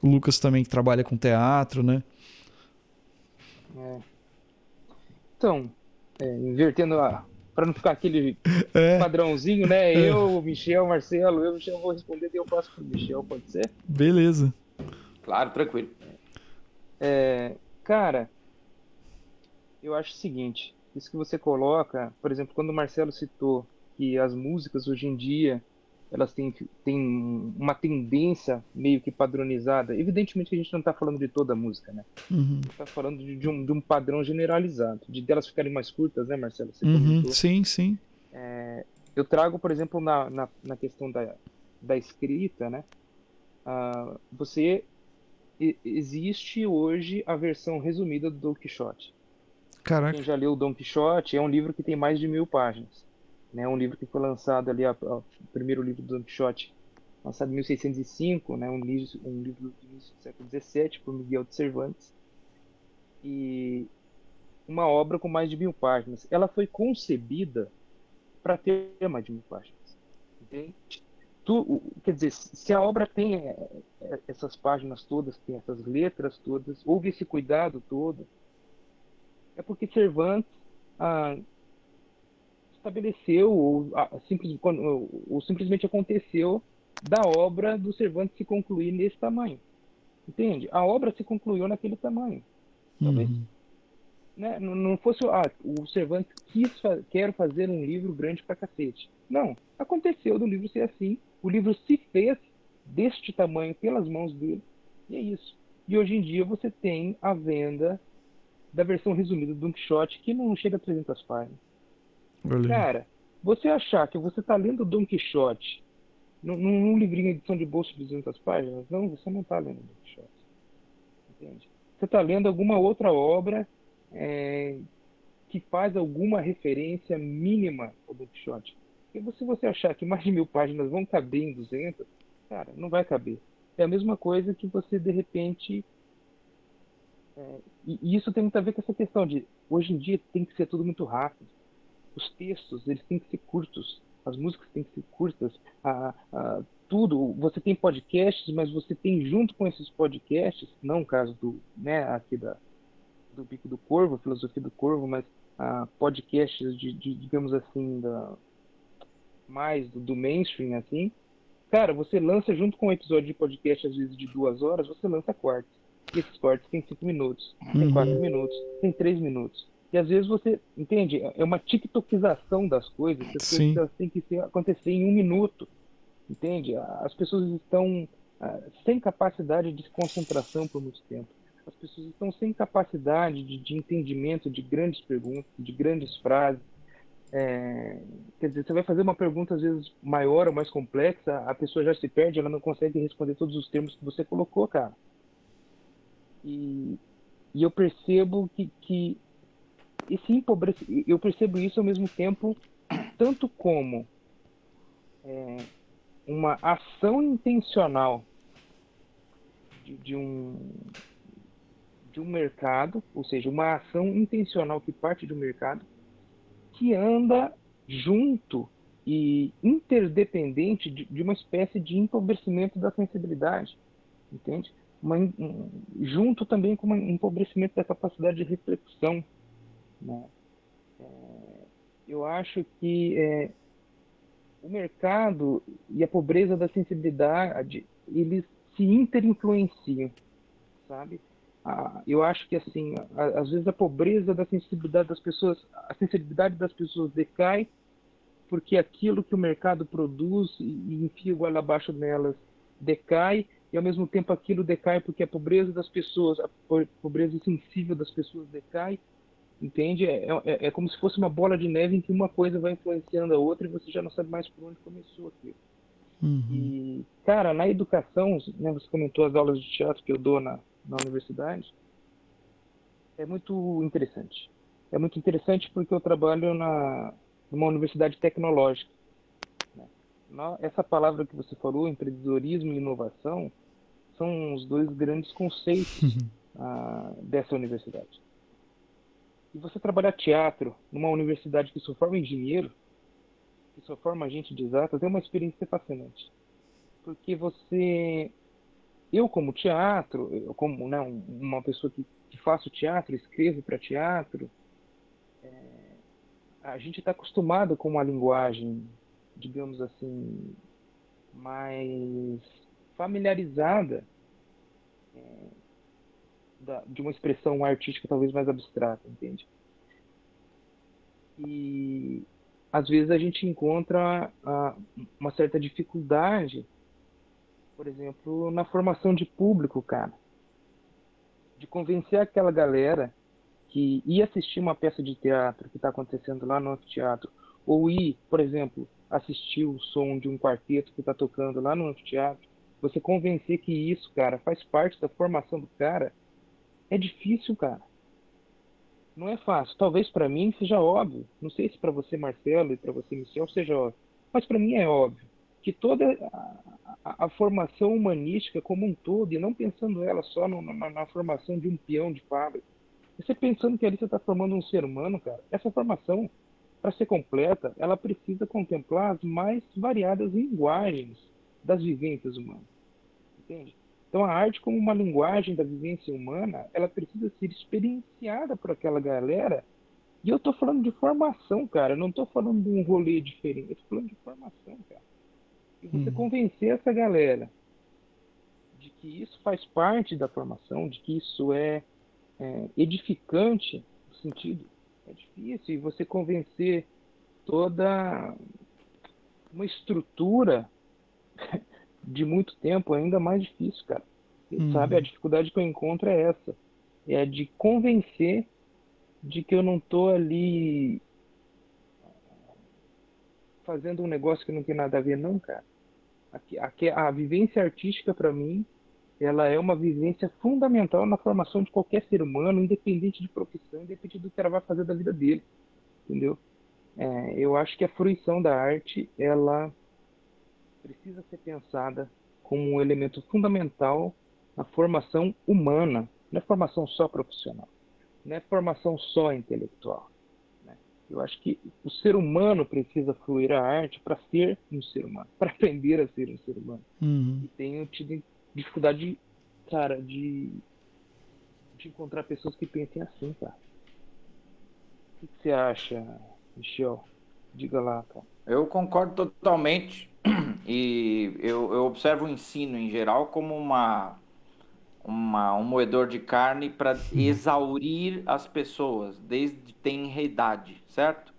O Lucas também que trabalha com teatro, né? É. Então, é, invertendo a. Para não ficar aquele é. padrãozinho, né? É. Eu, Michel, Marcelo, eu, Michel, vou responder e eu passo para o Michel, pode ser? Beleza. Claro, tranquilo. É, cara, eu acho o seguinte, isso que você coloca, por exemplo, quando o Marcelo citou que as músicas hoje em dia elas têm, têm uma tendência meio que padronizada. Evidentemente que a gente não está falando de toda a música, né? Uhum. está falando de, de, um, de um padrão generalizado, de delas ficarem mais curtas, né, Marcelo? Uhum. Sim, sim. É, eu trago, por exemplo, na, na, na questão da, da escrita, né? Uh, você existe hoje a versão resumida do Don Quixote. Caraca. Quem já leu Don Quixote, é um livro que tem mais de mil páginas. Né? Um livro que foi lançado ali, o primeiro livro do Don Quixote, lançado em 1605, né? um, livro, um livro do início do século XVII, por Miguel de Cervantes. E uma obra com mais de mil páginas. Ela foi concebida para ter mais de mil páginas. Entende? Tu, quer dizer, se a obra tem é, é, essas páginas todas, tem essas letras todas, houve esse cuidado todo, é porque Cervantes ah, estabeleceu ou, ah, simples, ou, ou, simplesmente aconteceu da obra do Cervantes se concluir nesse tamanho. Entende? A obra se concluiu naquele tamanho. Talvez. Uhum. Né? Não, não fosse ah, o Cervantes quis quer fazer um livro grande pra cacete. Não. Aconteceu do livro ser assim. O livro se fez deste tamanho pelas mãos dele. E é isso. E hoje em dia você tem a venda da versão resumida do Don Quixote, que não chega a 300 páginas. Valeu. Cara, você achar que você está lendo Don Quixote num, num livrinho edição de bolso de 200 páginas, não, você não está lendo Don Quixote. Entende? Você está lendo alguma outra obra é, que faz alguma referência mínima ao Don Quixote. E se você achar que mais de mil páginas vão caber em 200, cara, não vai caber. É a mesma coisa que você, de repente, é, e, isso tem muito a ver com essa questão de hoje em dia tem que ser tudo muito rápido. Os textos eles têm que ser curtos, as músicas têm que ser curtas, a, a, tudo. Você tem podcasts, mas você tem junto com esses podcasts, não o caso do né aqui da do bico do corvo, filosofia do corvo, mas a, podcasts de, de, digamos assim da mais do, do mainstream assim. Cara, você lança junto com um episódio de podcast às vezes de duas horas, você lança quartos e esses cortes têm 5 minutos, tem 4 uhum. minutos, tem 3 minutos. E às vezes você, entende? É uma tiktokização das coisas, as Sim. coisas têm que ser, acontecer em um minuto, entende? As pessoas estão uh, sem capacidade de concentração por muito tempo. As pessoas estão sem capacidade de, de entendimento de grandes perguntas, de grandes frases. É, quer dizer, você vai fazer uma pergunta às vezes maior ou mais complexa, a pessoa já se perde, ela não consegue responder todos os termos que você colocou, cara. E, e eu percebo que, que esse empobrecimento, eu percebo isso ao mesmo tempo, tanto como é, uma ação intencional de, de, um de um mercado, ou seja, uma ação intencional que parte do mercado, que anda junto e interdependente de, de uma espécie de empobrecimento da sensibilidade, entende? Uma, um, junto também com um empobrecimento da capacidade de reflexão. Né? É, eu acho que é, o mercado e a pobreza da sensibilidade eles se interinfluenciam, sabe? Ah, eu acho que assim, às vezes a pobreza da sensibilidade das pessoas, a sensibilidade das pessoas decai porque aquilo que o mercado produz e enfia o abaixo nelas decai e ao mesmo tempo aquilo decai porque a pobreza das pessoas, a pobreza sensível das pessoas decai, entende? É, é, é como se fosse uma bola de neve em que uma coisa vai influenciando a outra e você já não sabe mais por onde começou aquilo. Uhum. E, cara, na educação, né, você comentou as aulas de teatro que eu dou na, na universidade, é muito interessante. É muito interessante porque eu trabalho na, numa universidade tecnológica. Né? Essa palavra que você falou, empreendedorismo e inovação, são os dois grandes conceitos uhum. ah, dessa universidade. E você trabalhar teatro numa universidade que só forma engenheiro, que só forma gente de exatas, é uma experiência fascinante. Porque você. Eu, como teatro, eu como né, uma pessoa que, que faço teatro, escrevo para teatro, é, a gente está acostumado com uma linguagem, digamos assim, mais familiarizada da, de uma expressão artística talvez mais abstrata, entende? E às vezes a gente encontra ah, uma certa dificuldade, por exemplo, na formação de público, cara. De convencer aquela galera que ia assistir uma peça de teatro que está acontecendo lá no anfiteatro, ou ir, por exemplo, assistir o som de um quarteto que está tocando lá no anfiteatro, você convencer que isso, cara, faz parte da formação do cara, é difícil, cara não é fácil. Talvez para mim seja óbvio. Não sei se para você, Marcelo, e para você, Michel, seja óbvio. Mas para mim é óbvio que toda a, a, a, formação humanística como um todo, e não pensando ela só no, na, na, formação de um peão de fábrica, você pensando que ali você está formando um ser humano, cara, essa formação, para ser completa, ela precisa contemplar as mais variadas linguagens das vivências humanas. Entende? Então, a arte, como uma linguagem da vivência humana, ela precisa ser experienciada por aquela galera. E eu estou falando de formação, cara. Eu não estou falando de um rolê diferente. Eu estou falando de formação, cara. E você uhum. convencer essa galera de que isso faz parte da formação, de que isso é, é edificante, no sentido, é difícil. E você convencer toda uma estrutura de muito tempo é ainda mais difícil, cara. Uhum. Sabe, a dificuldade que eu encontro é essa. É de convencer de que eu não tô ali fazendo um negócio que não tem nada a ver, não, cara. A, a, a vivência artística, para mim, ela é uma vivência fundamental na formação de qualquer ser humano, independente de profissão, independente do que ela vai fazer da vida dele, entendeu? É, eu acho que a fruição da arte, ela precisa ser pensada como um elemento fundamental na formação humana, não é formação só profissional, não é formação só intelectual. Né? Eu acho que o ser humano precisa fluir a arte para ser um ser humano, para aprender a ser um ser humano. Uhum. E tenho tido dificuldade, cara, de, de encontrar pessoas que pensem assim, cara. O que você acha, Michel? Diga lá, cara. Eu concordo totalmente. E eu, eu observo o ensino em geral como uma, uma um moedor de carne para exaurir as pessoas desde tenra idade, certo?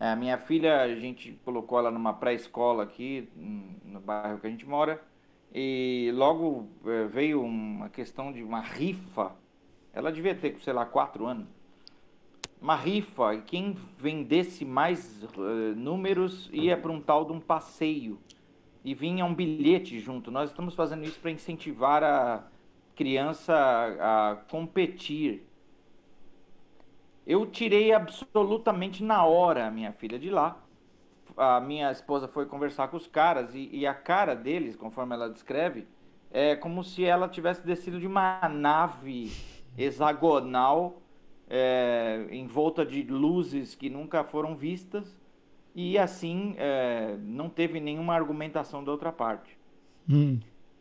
É, a minha filha, a gente colocou ela numa pré-escola aqui no bairro que a gente mora e logo é, veio uma questão de uma rifa. Ela devia ter, sei lá, quatro anos uma rifa quem vendesse mais uh, números ia para um tal de um passeio e vinha um bilhete junto. Nós estamos fazendo isso para incentivar a criança a, a competir. Eu tirei absolutamente na hora a minha filha de lá. A minha esposa foi conversar com os caras e, e a cara deles, conforme ela descreve, é como se ela tivesse descido de uma nave hexagonal é, em volta de luzes que nunca foram vistas e assim é, não teve nenhuma argumentação da outra parte. Hum.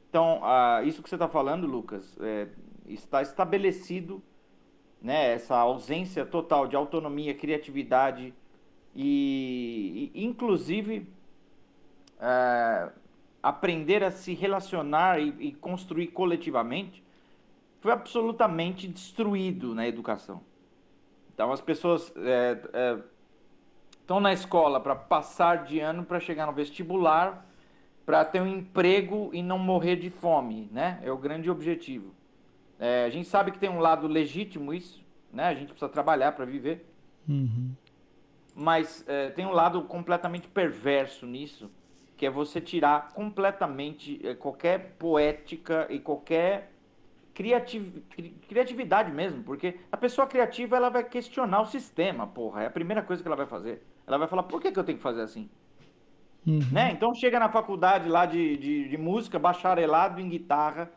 Então, ah, isso que você está falando, Lucas, é, está estabelecido né, essa ausência total de autonomia, criatividade e, e inclusive, é, aprender a se relacionar e, e, construir coletivamente foi absolutamente destruído na educação. Então, as pessoas é, é, estão na escola para passar de ano para chegar no vestibular, para ter um emprego e não morrer de fome, né? É o grande objetivo. É, a gente sabe que tem um lado legítimo isso, né? A gente precisa trabalhar para viver. Uhum. Mas é, tem um lado completamente perverso nisso, que é você tirar completamente é, qualquer poética e qualquer criativ... criatividade mesmo, porque a pessoa criativa ela vai questionar o sistema, porra, é a primeira coisa que ela vai fazer. Ela vai falar, por que, que eu tenho que fazer assim? Uhum. Né? Então chega na faculdade lá de, de, de música, bacharelado em guitarra,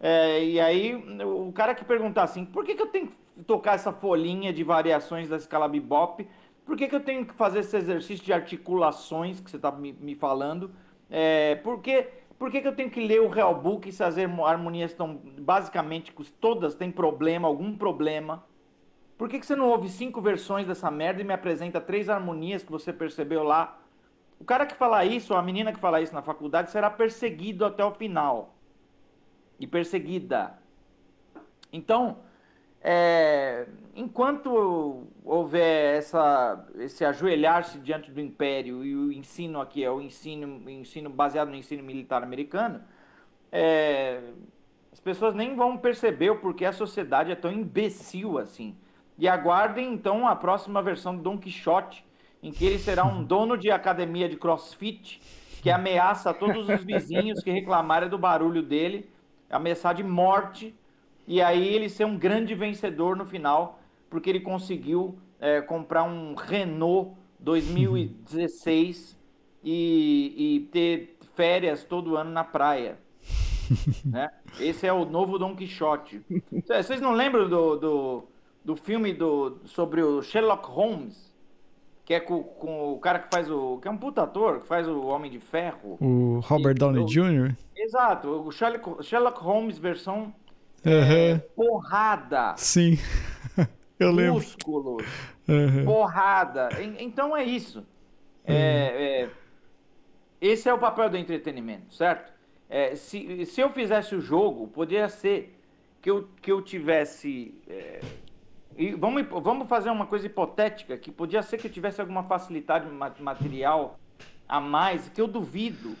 é, e aí o cara que perguntar assim, por que, que eu tenho que tocar essa folhinha de variações da escala bebop? Por que, que eu tenho que fazer esse exercício de articulações que você está me, me, falando? É, por que, por que, que eu tenho que ler o Real Book se as harmonias estão basicamente todas têm problema, algum problema? Por que, que você não ouve cinco versões dessa merda e me apresenta três harmonias que você percebeu lá? O cara que fala isso, ou a menina que fala isso na faculdade, será perseguido até o final. E perseguida. Então, é, enquanto houver essa, esse ajoelhar-se diante do império e o ensino aqui é o ensino, ensino baseado no ensino militar americano, é, as pessoas nem vão perceber o porquê a sociedade é tão imbecil assim. E aguardem então a próxima versão do Don Quixote, em que ele será um dono de academia de crossfit que ameaça todos os vizinhos que reclamarem do barulho dele, ameaçar de morte, e aí ele ser um grande vencedor no final, porque ele conseguiu é, comprar um Renault 2016 e, e ter férias todo ano na praia. né? Esse é o novo Don Quixote. Vocês não lembram do, do do filme do, sobre o Sherlock Holmes, que é com, com, o cara que faz o. que é um puta ator, que faz o Homem de Ferro. O Robert e, Downey o, Jr.? Exato, o Sherlock, Sherlock Holmes versão uhum. é, porrada. Sim. Eu lembro. Músculos. Uhum. Porrada. Então é isso. Uhum. É, é, esse é o papel do entretenimento, certo? É, se, se eu fizesse o jogo, poderia ser que eu, que eu tivesse é, vamos, vamos fazer uma coisa hipotética, que podia ser que eu tivesse alguma facilidade material a mais, que eu duvido.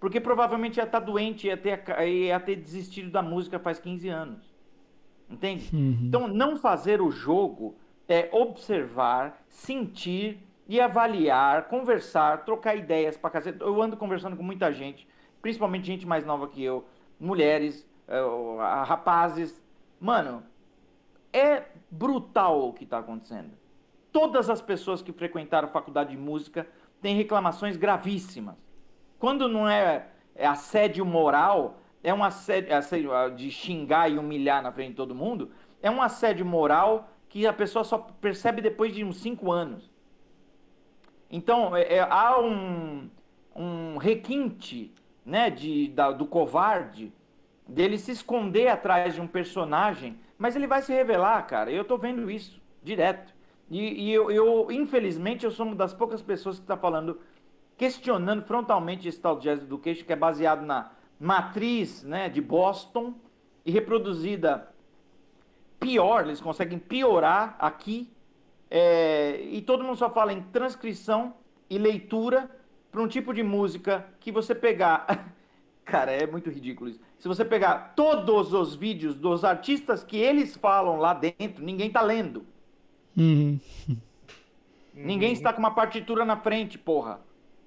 Porque provavelmente ia estar doente, ia ter, ia ter desistido da música faz 15 anos. Entende? Uhum. Então, não fazer o jogo é observar, sentir e avaliar, conversar, trocar ideias pra cacete. Eu ando conversando com muita gente, principalmente gente mais nova que eu, mulheres, uh, rapazes. Mano, é brutal o que está acontecendo. Todas as pessoas que frequentaram a faculdade de música têm reclamações gravíssimas. Quando não é, é assédio moral, é um assédio, assédio ah, de xingar e humilhar na frente de todo mundo, é um assédio moral que a pessoa só percebe depois de uns cinco anos. Então, é, é, há um, um requinte né, de, da, do covarde dele se esconder atrás de um personagem mas ele vai se revelar, cara. Eu tô vendo isso direto. E, e eu, eu, infelizmente, eu sou uma das poucas pessoas que está falando, questionando frontalmente esse tal Jazz Education, que é baseado na matriz né, de Boston e reproduzida pior, eles conseguem piorar aqui. É, e todo mundo só fala em transcrição e leitura para um tipo de música que você pegar. Cara, é muito ridículo isso se você pegar todos os vídeos dos artistas que eles falam lá dentro, ninguém tá lendo. Uhum. Ninguém está com uma partitura na frente, porra.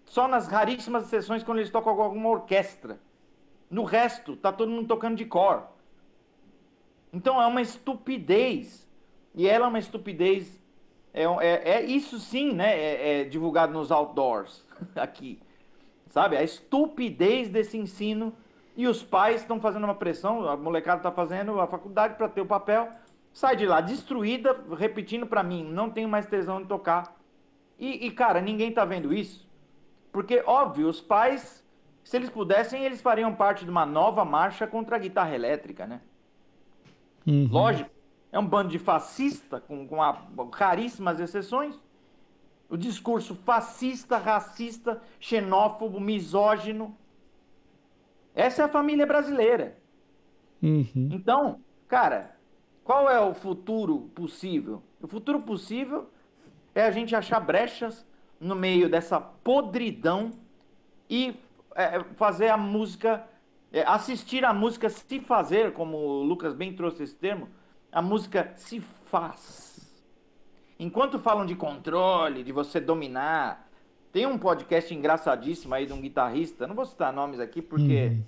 Só nas raríssimas sessões quando eles tocam com alguma orquestra. No resto, tá todo mundo tocando de cor. Então é uma estupidez. E ela é uma estupidez. É, é, é isso sim, né? É, é divulgado nos outdoors aqui. Sabe? A estupidez desse ensino e os pais estão fazendo uma pressão, a molecada está fazendo a faculdade para ter o papel, sai de lá destruída, repetindo para mim, não tenho mais tesão de tocar. E, e, cara, ninguém tá vendo isso. Porque, óbvio, os pais, se eles pudessem, eles fariam parte de uma nova marcha contra a guitarra elétrica, né? Uhum. Lógico, é um bando de fascista, com, com a, raríssimas exceções. O discurso fascista, racista, xenófobo, misógino. Essa é a família brasileira. Uhum. Então, cara, qual é o futuro possível? O futuro possível é a gente achar brechas no meio dessa podridão e é, fazer a música, é, assistir a música se fazer, como o Lucas bem trouxe esse termo, a música se faz. Enquanto falam de controle, de você dominar, tem um podcast engraçadíssimo aí de um guitarrista, não vou citar nomes aqui porque uhum.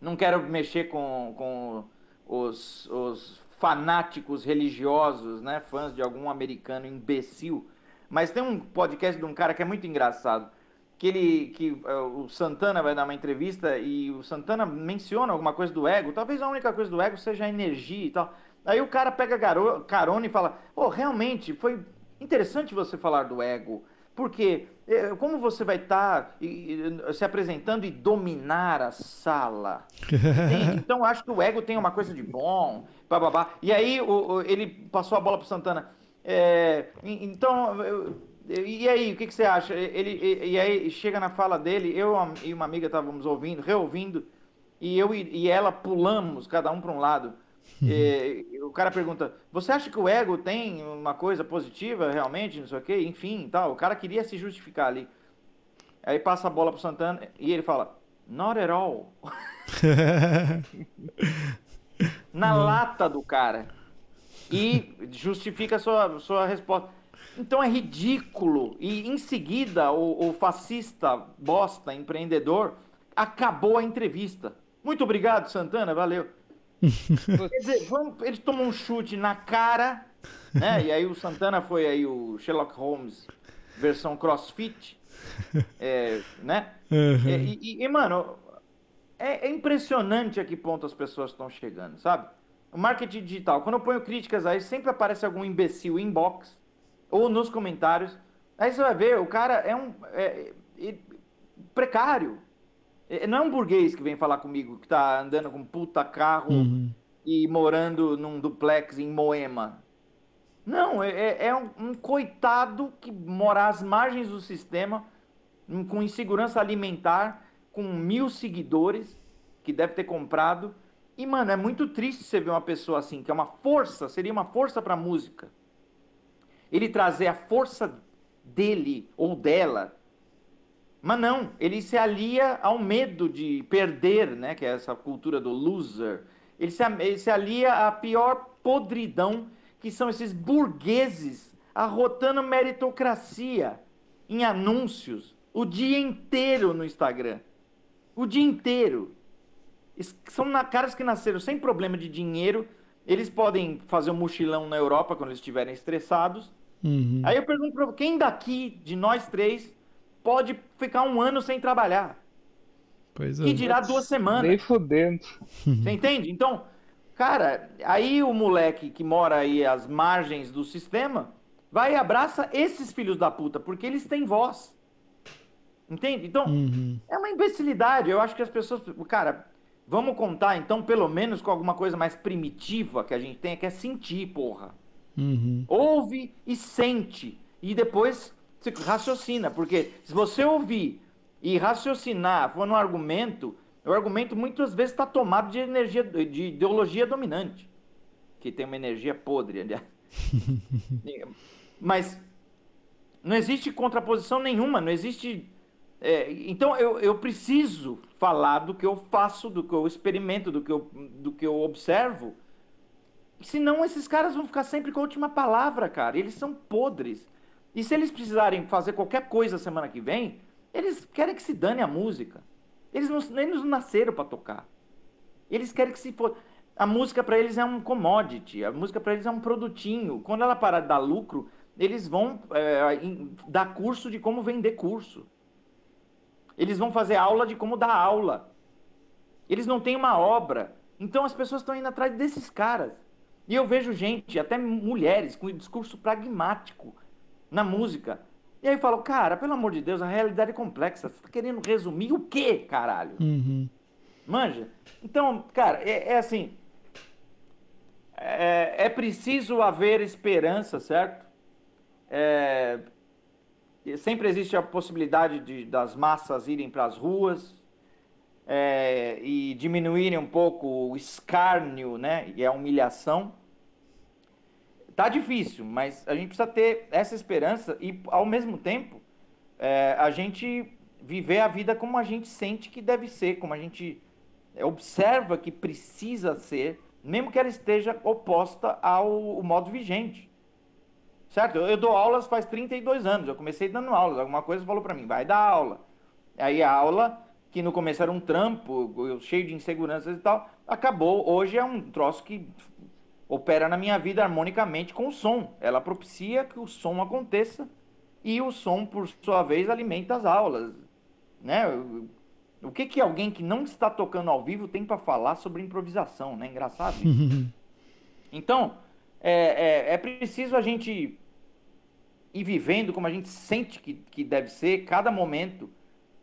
não quero mexer com, com os, os fanáticos religiosos, né, fãs de algum americano imbecil, mas tem um podcast de um cara que é muito engraçado, que ele que uh, o Santana vai dar uma entrevista e o Santana menciona alguma coisa do ego, talvez a única coisa do ego seja a energia e tal. Aí o cara pega carona e fala: "Oh, realmente foi interessante você falar do ego, porque eh, como você vai estar tá, se apresentando e dominar a sala? então acho que o ego tem uma coisa de bom, bababá. E aí ele passou a bola pro Santana. É, então, e aí, o que, que você acha? Ele, e, e, aí chega na fala dele, eu e uma amiga estávamos ouvindo, reouvindo, e eu e, e ela pulamos, cada um para um lado. E, o cara pergunta: Você acha que o ego tem uma coisa positiva realmente? Não sei o quê, enfim, tal. O cara queria se justificar ali. Aí passa a bola pro Santana e ele fala: Not at all. Na lata do cara. E justifica a sua, sua resposta. Então é ridículo. E em seguida, o, o fascista bosta empreendedor acabou a entrevista. Muito obrigado, Santana, valeu. Quer dizer, vamos, ele tomou um chute na cara, né? E aí o Santana foi aí o Sherlock Holmes versão CrossFit, é, né? Uhum. E, e, e, mano, é, é, impressionante a que ponto as pessoas estão chegando, sabe? Marketing digital, quando eu ponho críticas aí, sempre aparece algum imbecil inbox ou nos comentários. Aí você vai ver, o cara é um é, é, precário. É, não é um burguês que vem falar comigo, que tá andando com puta carro uhum. e morando num duplex em Moema. Não, é, é, é um, um, coitado que mora às margens do sistema, com insegurança alimentar, com mil seguidores, que deve ter comprado. E, mano, é muito triste você ver uma pessoa assim, que é uma força, seria uma força pra música. Ele trazer a força dele ou dela mas não, ele se alia ao medo de perder, né? Que é essa cultura do loser. Ele se, ele se alia à pior podridão, que são esses burgueses arrotando meritocracia em anúncios o dia inteiro no Instagram. O dia inteiro. São caras que nasceram sem problema de dinheiro. Eles podem fazer um mochilão na Europa quando eles estiverem estressados. Uhum. Aí eu pergunto pra quem daqui, de nós três, pode ficar um ano sem trabalhar. Pois é. Que dirá duas semanas. Nem fudendo. Você entende? Então, cara, aí o moleque que mora aí às margens do sistema vai e abraça esses filhos da puta, porque eles têm voz. Entende? Então, uhum. é uma imbecilidade. Eu acho que as pessoas. Cara, vamos contar então, pelo menos, com alguma coisa mais primitiva que a gente tem, que é sentir, porra. Uhum. Ouve e sente. E depois você raciocina, porque se você ouvir e raciocinar for um argumento, o argumento muitas vezes está tomado de energia, de ideologia dominante, que tem uma energia podre, aliás. Mas não existe contraposição nenhuma, não existe. É, então eu, eu preciso falar do que eu faço, do que eu experimento, do que eu, do que eu observo. Senão esses caras vão ficar sempre com a última palavra, cara. Eles são podres. E se eles precisarem fazer qualquer coisa semana que vem, eles querem que se dane a música. Eles não, nem nos nasceram para tocar. Eles querem que se for. A música para eles é um commodity, a música para eles é um produtinho. Quando ela parar de dar lucro, eles vão é, dar curso de como vender curso. Eles vão fazer aula de como dar aula. Eles não têm uma obra. Então as pessoas estão indo atrás desses caras. E eu vejo gente, até mulheres, com discurso pragmático na música. E aí eu falo, cara, pelo amor de Deus, a realidade é complexa. Você tá querendo resumir o quê, caralho? Uhum. Manja? Então, cara, é, é assim. É, é, preciso haver esperança, certo? É, sempre existe a possibilidade de, das massas irem para as ruas é, e diminuírem um pouco o escárnio né, e a humilhação. Tá difícil, mas a gente precisa ter essa esperança e, ao mesmo tempo, é, a gente viver a vida como a gente sente que deve ser, como a gente observa que precisa ser, mesmo que ela esteja oposta ao, ao modo vigente. Certo? Eu, eu, dou aulas faz 32 anos, eu comecei dando aulas, alguma coisa falou para mim, vai dar aula. Aí a aula, que no começo era um trampo, cheio de inseguranças e tal, acabou, hoje é um troço que opera na minha vida harmonicamente com o som. Ela propicia que o som aconteça e o som, por sua vez, alimenta as aulas. Né? O que, que alguém que não está tocando ao vivo tem para falar sobre improvisação, né? Engraçado isso. então, é, é, é, preciso a gente ir vivendo como a gente sente que, que deve ser cada momento,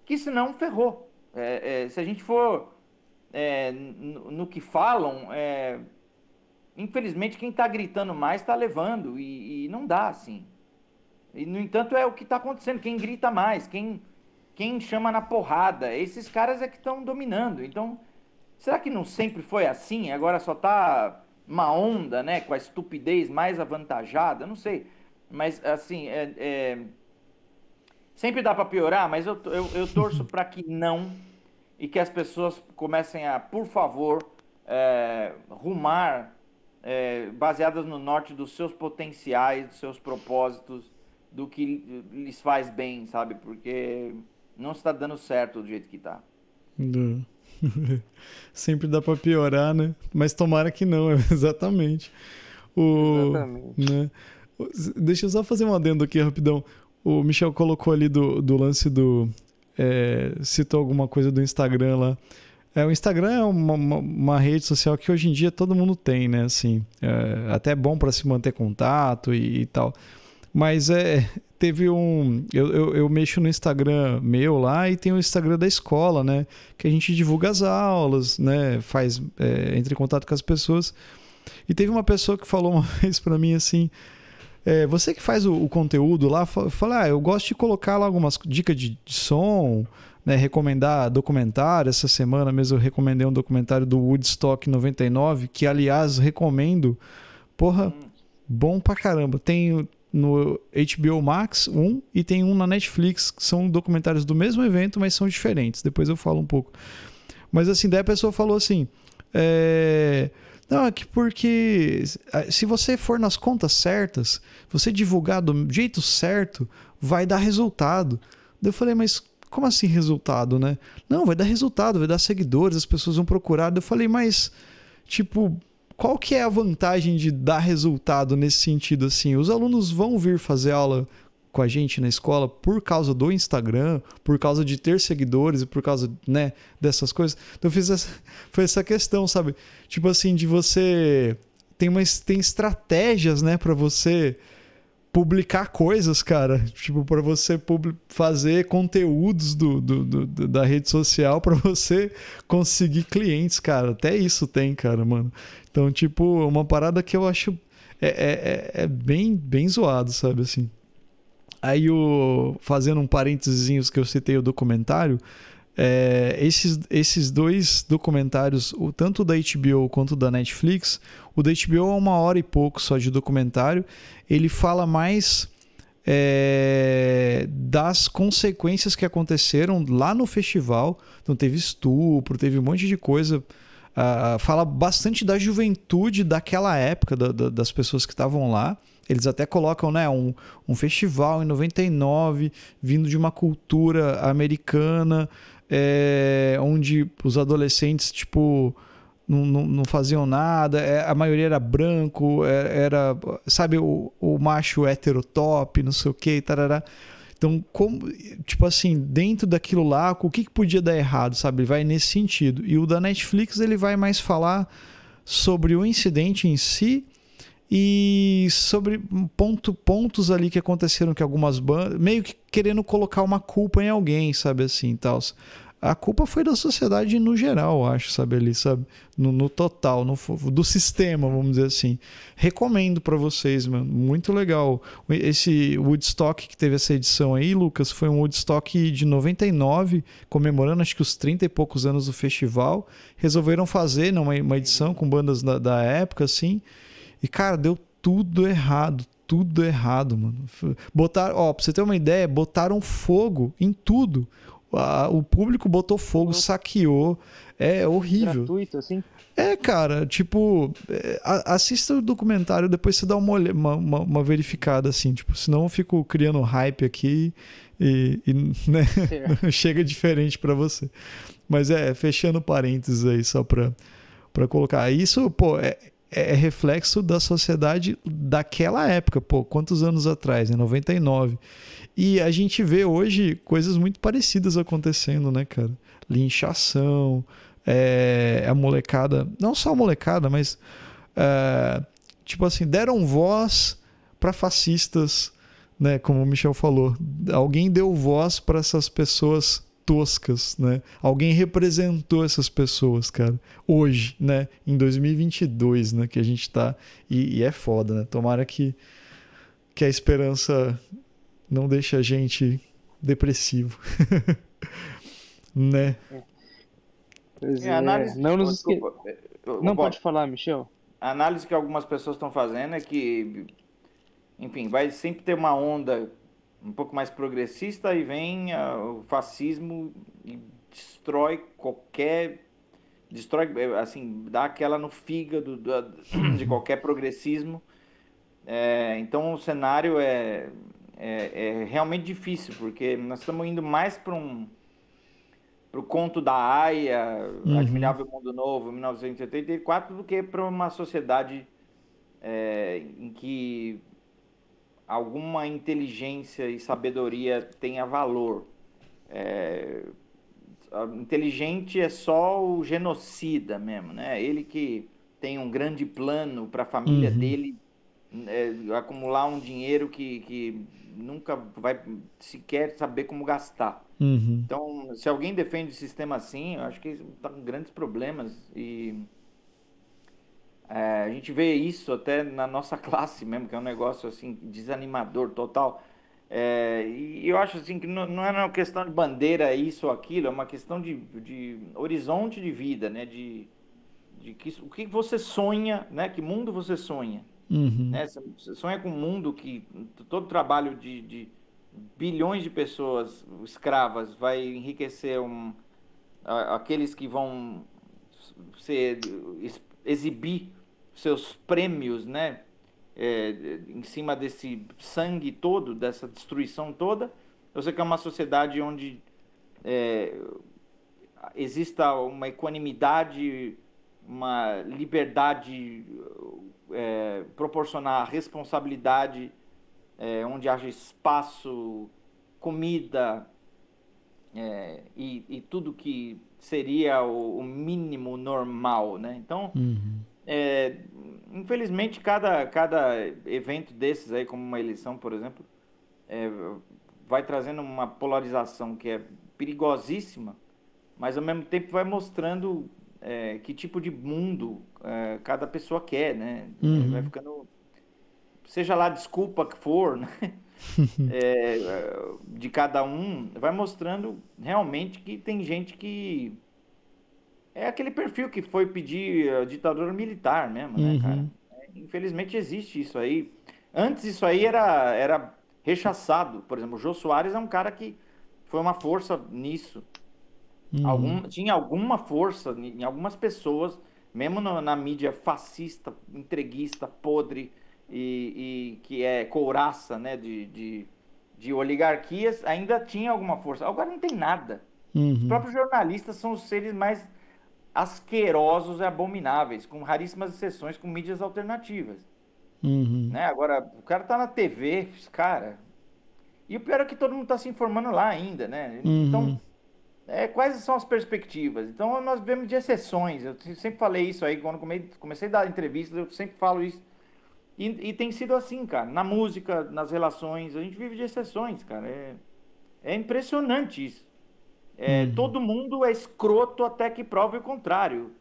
que senão ferrou. É, é se a gente for é, no, no, que falam, é, infelizmente, quem está gritando mais está levando e, e, não dá assim. E, no entanto, é o que está acontecendo. Quem grita mais, quem, quem chama na porrada, esses caras é que estão dominando. Então, será que não sempre foi assim? Agora só está uma onda, né, com a estupidez mais avantajada? Não sei. Mas, assim, é, é... sempre dá para piorar, mas eu, eu, eu torço para que não e que as pessoas comecem a, por favor, é, rumar é, baseadas no norte dos seus potenciais, dos seus propósitos, do que lhes faz bem, sabe? Porque não está dando certo do jeito que está. Sempre dá para piorar, né? Mas tomara que não, exatamente. O, exatamente. Né? Deixa eu só fazer um adendo aqui rapidão. O Michel colocou ali do, do lance do. É, citou alguma coisa do Instagram lá. É, o Instagram é uma, uma, uma, rede social que hoje em dia todo mundo tem, né? Assim, é, até é bom para se manter contato e, e, tal. Mas é, teve um. Eu, eu, eu, mexo no Instagram meu lá e tem o Instagram da escola, né? Que a gente divulga as aulas, né? Faz. É, entra em contato com as pessoas. E teve uma pessoa que falou uma vez para mim assim. É, você que faz o, o conteúdo lá, fala, ah, eu gosto de colocar lá algumas dicas de, de som, né, recomendar documentário. Essa semana mesmo eu recomendei um documentário do Woodstock 99, que aliás recomendo. Porra, hum. bom pra caramba. Tem no HBO Max um e tem um na Netflix, que são documentários do mesmo evento, mas são diferentes. Depois eu falo um pouco. Mas assim, daí a pessoa falou assim. É... Não, é que porque se você for nas contas certas, você divulgar do jeito certo, vai dar resultado. Daí eu falei, mas como assim resultado, né? Não, vai dar resultado, vai dar seguidores, as pessoas vão procurar. Eu falei, mas, tipo, qual que é a vantagem de dar resultado nesse sentido assim? Os alunos vão vir fazer aula com a gente na escola por causa do Instagram, por causa de ter seguidores e por causa, né, dessas coisas. Então eu fiz essa, foi essa questão, sabe? Tipo assim, de você tem uma tem estratégias, né, para você publicar coisas, cara. Tipo, para você fazer conteúdos do, do, do, da rede social para você conseguir clientes, cara. Até isso tem, cara, mano. Então, tipo, uma parada que eu acho é, é, é, é bem, bem zoado, sabe, assim. Aí, o, fazendo um parênteses que eu citei o documentário, é, esses, esses dois documentários, o, tanto da HBO quanto da Netflix, o da HBO é uma hora e pouco só de documentário. Ele fala mais é, das consequências que aconteceram lá no festival. Então teve estupro, teve um monte de coisa. Uh, fala bastante da juventude daquela época, da, da, das pessoas que estavam lá. Eles até colocam né, um, um festival em 99, vindo de uma cultura americana, é, onde os adolescentes, tipo, não, não, não faziam nada, é, a maioria era branco, era, é, era sabe, o, o macho hétero top, não sei o que, tarará. Então, como, tipo assim, dentro daquilo lá, o que, que podia dar errado, sabe? Vai nesse sentido. E o da Netflix, ele vai mais falar sobre o incidente em si e sobre ponto, pontos ali que aconteceram que algumas bandas meio que querendo colocar uma culpa em alguém, sabe assim, tal a culpa foi da sociedade no geral, acho, sabe ali, sabe? No, no total, no, do sistema, vamos dizer assim. Recomendo para vocês, mano, muito legal. Esse Woodstock que teve essa edição aí, Lucas, foi um Woodstock de 99, comemorando acho que os 30 e poucos anos do festival. Resolveram fazer né, uma, uma edição com bandas da, da época, assim. E, cara, deu tudo errado, tudo errado, mano. Botar, ó, pra você ter uma ideia, botaram fogo em tudo a, o público botou fogo, saqueou. É horrível. Gratuito, assim? É, cara, tipo, é, assista o documentário, depois você dá uma, uma, uma, uma, verificada, assim, tipo, senão eu fico criando hype aqui e, e né, é. chega diferente para você. Mas é, fechando parênteses aí, só pra, pra colocar. Isso, pô, é, é reflexo da sociedade daquela época, pô, quantos anos atrás, né? 99. E a gente vê hoje coisas muito parecidas acontecendo, né, cara? Linchação, é, a molecada, não só a molecada, mas é, tipo assim, deram voz para fascistas, né? Como o Michel falou, alguém deu voz para essas pessoas toscas, né? Alguém representou essas pessoas, cara. Hoje, né? Em 2022, né? Que a gente tá e, e é foda, né? Tomara que que a esperança não deixa a gente depressivo. né? Pois é, é. Análise... Não nos esque... Não pode falar, Michel. A análise que algumas pessoas estão fazendo é que, enfim, vai sempre ter uma onda um pouco mais progressista e vem uh, o fascismo e destrói qualquer destrói assim dá aquela no fígado de qualquer progressismo é, então o cenário é é, é realmente difícil, porque nós estamos indo mais para um para o conto da Aya, uhum. Admirável Mundo Novo, 1984, do que para uma sociedade é, em que alguma inteligência e sabedoria tenha valor. É, inteligente é só o genocida mesmo, né? Ele que tem um grande plano para a família uhum. dele é, acumular um dinheiro que, que nunca vai sequer saber como gastar. Uhum. Então, se alguém defende o sistema assim, eu acho que está com grandes problemas e é, a gente vê isso até na nossa classe mesmo, que é um negócio assim desanimador total. É, e eu acho assim que não, não é uma questão de bandeira isso ou aquilo, é uma questão de, de horizonte de vida, né? De, de que, o que você sonha, né? Que mundo você sonha? Uhum. Né? Sonha com um mundo que todo trabalho de, de bilhões de pessoas escravas vai enriquecer um, aqueles que vão ser, exibir seus prêmios, né? É, em cima desse sangue todo, dessa destruição toda. Você quer uma sociedade onde é, exista uma equanimidade, uma liberdade é, proporcionar responsabilidade, é, onde haja espaço, comida é, e, e, tudo que seria o, o mínimo normal, né? Então, uhum. É, infelizmente, cada, cada evento desses aí, como uma eleição, por exemplo, é, vai trazendo uma polarização que é perigosíssima, mas ao mesmo tempo vai mostrando é, que tipo de mundo é, cada pessoa quer, né? Uhum. Vai ficando. Seja lá a desculpa que for, né? é, de cada um, vai mostrando realmente que tem gente que. É aquele perfil que foi pedir a ditadura militar mesmo, né, uhum. cara? Infelizmente existe isso aí. Antes isso aí era, era rechaçado. Por exemplo, o Jô Soares é um cara que foi uma força nisso. Uhum. Algum, tinha alguma força em algumas pessoas, mesmo no, na mídia fascista, entreguista, podre e, e que é couraça né, de, de, de, oligarquias, ainda tinha alguma força. Agora não tem nada. Uhum. Os próprios jornalistas são os seres mais asquerosos e abomináveis, com raríssimas exceções, com mídias alternativas. Uhum. Né? Agora, o cara tá na TV, cara. E o pior é que todo mundo tá se informando lá ainda, né? Uhum. Então é, quais são as perspectivas? Então, nós vemos de exceções. Eu sempre falei isso aí, quando comecei a dar entrevistas, eu sempre falo isso. E, e, tem sido assim, cara. Na música, nas relações, a gente vive de exceções, cara. É, é impressionante isso. É, uhum. Todo mundo é escroto até que prove o contrário.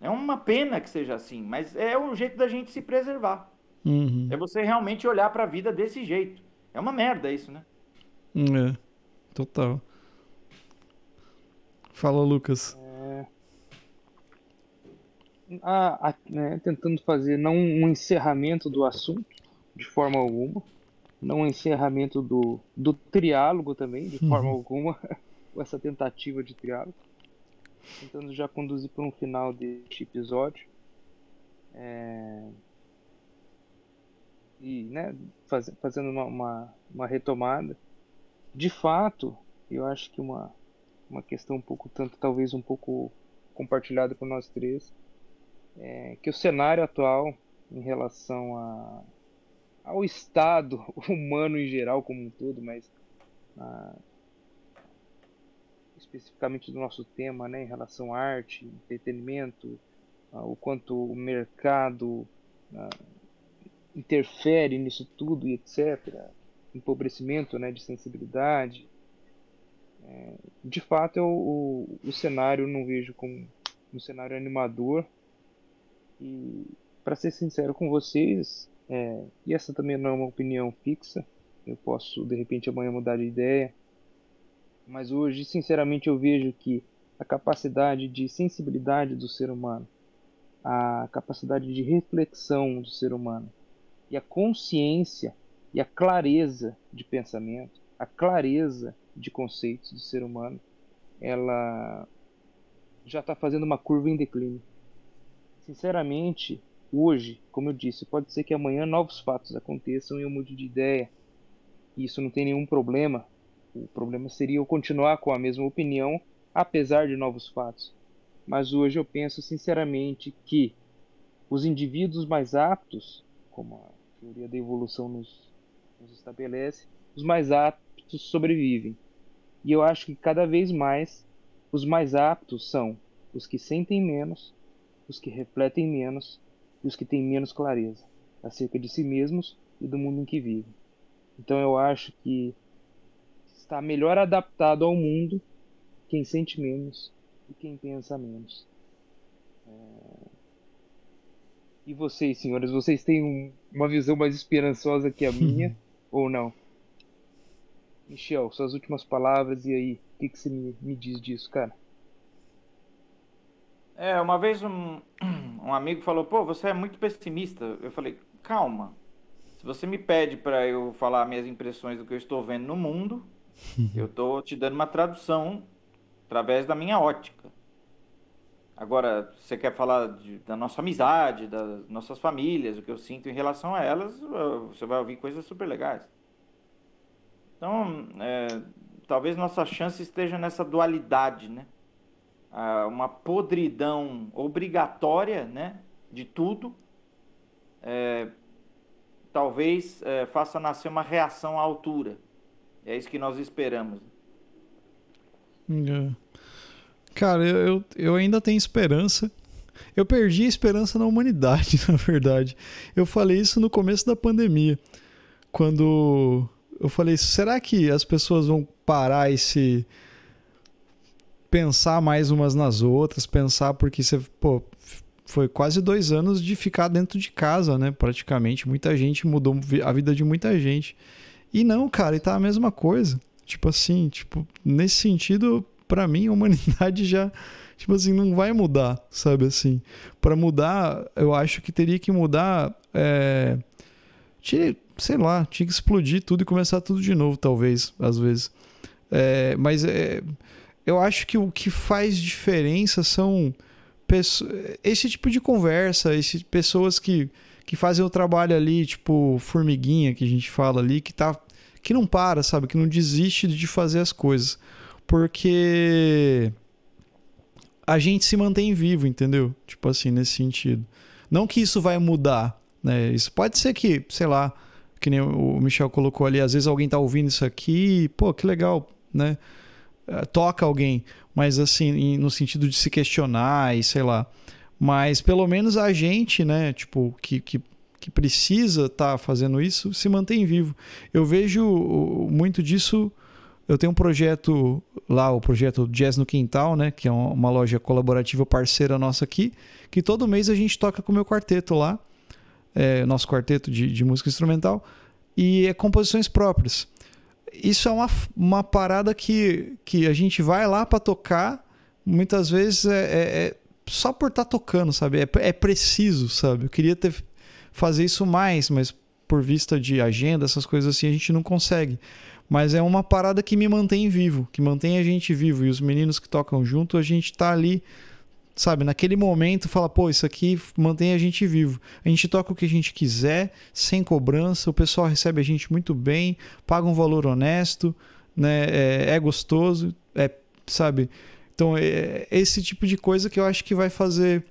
É uma pena que seja assim, mas é um jeito da gente se preservar. Uhum. É você realmente olhar para a vida desse jeito. É uma merda isso, né? É, total. Fala, Lucas. É... Ah, né, tentando fazer não um encerramento do assunto, de forma alguma, não um encerramento do, do triálogo também, de forma uhum. alguma, com essa tentativa de triálogo tentando já conduzir para um final deste episódio. É... E, né, faz, fazendo uma, uma, uma, retomada. De fato, eu acho que uma, uma questão um pouco, tanto talvez um pouco compartilhada por nós três, é que o cenário atual em relação a, ao estado humano em geral como um todo, mas a, especificamente do nosso tema, né, em relação à arte, entretenimento, uh, o quanto o mercado interfere nisso tudo e etc. Empobrecimento né, de sensibilidade. De fato, eu, o, o cenário não vejo como um cenário animador. E, para ser sincero com vocês, é, e essa também não é uma opinião fixa, eu posso de repente amanhã mudar de ideia mas hoje, sinceramente, eu vejo que a capacidade de sensibilidade do ser humano, a capacidade de reflexão do ser humano e a consciência e a clareza de pensamento, a clareza de conceitos do ser humano, ela já está fazendo uma curva em declínio. Sinceramente, hoje, como eu disse, pode ser que amanhã novos fatos aconteçam e eu mude de ideia. Isso não tem nenhum problema, o problema seria eu continuar com a mesma opinião, apesar de novos fatos. Mas hoje eu penso sinceramente que os indivíduos mais aptos, como a teoria da evolução nos, nos estabelece, os mais aptos sobrevivem. E eu acho que cada vez mais os mais aptos são os que sentem menos, os que refletem menos e os que têm menos clareza acerca de si mesmos e do mundo em que vivem. Então eu acho que está melhor adaptado ao mundo quem sente menos e quem pensa menos. É... E vocês, senhores, vocês têm um, uma visão mais esperançosa que a minha ou não? Michel, suas últimas palavras e aí, o que, que você me, me diz disso, cara? É, uma vez um, um amigo falou, pô, você é muito pessimista. Eu falei, calma. Se você me pede para eu falar minhas impressões do que eu estou vendo no mundo, Eu estou te dando uma tradução através da minha ótica. Agora, você quer falar de, da nossa amizade, das nossas famílias, o que eu sinto em relação a elas, você vai ouvir coisas super legais. Então, é, talvez nossa chance esteja nessa dualidade, né? Ah, uma podridão obrigatória, né? De tudo. É, talvez é, faça nascer uma reação à altura. É isso que nós esperamos. É. Cara, eu, eu ainda tenho esperança. Eu perdi a esperança na humanidade, na verdade. Eu falei isso no começo da pandemia. Quando eu falei, será que as pessoas vão parar e se pensar mais umas nas outras, pensar porque você, pô, foi quase dois anos de ficar dentro de casa, né? Praticamente. Muita gente mudou a vida de muita gente. E não, cara, e tá a mesma coisa. Tipo assim, tipo, nesse sentido, para mim a humanidade já, tipo assim, não vai mudar, sabe assim? Para mudar, eu acho que teria que mudar, é, tinha, sei lá, tinha que explodir tudo e começar tudo de novo, talvez, às vezes. É, mas é, eu acho que o que faz diferença são esse tipo de conversa, esse, pessoas que, que fazem o trabalho ali, tipo formiguinha que a gente fala ali, que tá que não para, sabe? Que não desiste de fazer as coisas. Porque a gente se mantém vivo, entendeu? Tipo assim, nesse sentido. Não que isso vai mudar, né? Isso pode ser que, sei lá, que nem o Michel colocou ali, às vezes alguém tá ouvindo isso aqui, pô, que legal, né? Eh, toca alguém, mas assim, no sentido de se questionar e sei lá. Mas pelo menos a gente, né, tipo, que, que que precisa estar tá fazendo isso, se mantém vivo. Eu vejo muito disso. Eu tenho um projeto lá, o projeto Jazz no Quintal, né, que é uma loja colaborativa parceira nossa aqui, que todo mês a gente toca com o meu quarteto lá, é, nosso quarteto de, de música instrumental, e é composições próprias. Isso é uma, uma parada que, que a gente vai lá para tocar, muitas vezes é, é, é só por estar tá tocando, sabe? É, é preciso, sabe? Eu queria ter fazer isso mais, mas por vista de agenda, essas coisas assim, a gente não consegue. Mas é uma parada que me mantém vivo, que mantém a gente vivo. E os meninos que tocam junto, a gente tá ali, sabe, naquele momento, fala, pô, isso aqui mantém a gente vivo. A gente toca o que a gente quiser, sem cobrança, o pessoal recebe a gente muito bem, paga um valor honesto, né? É, é gostoso, é, sabe? Então, é esse tipo de coisa que eu acho que vai fazer.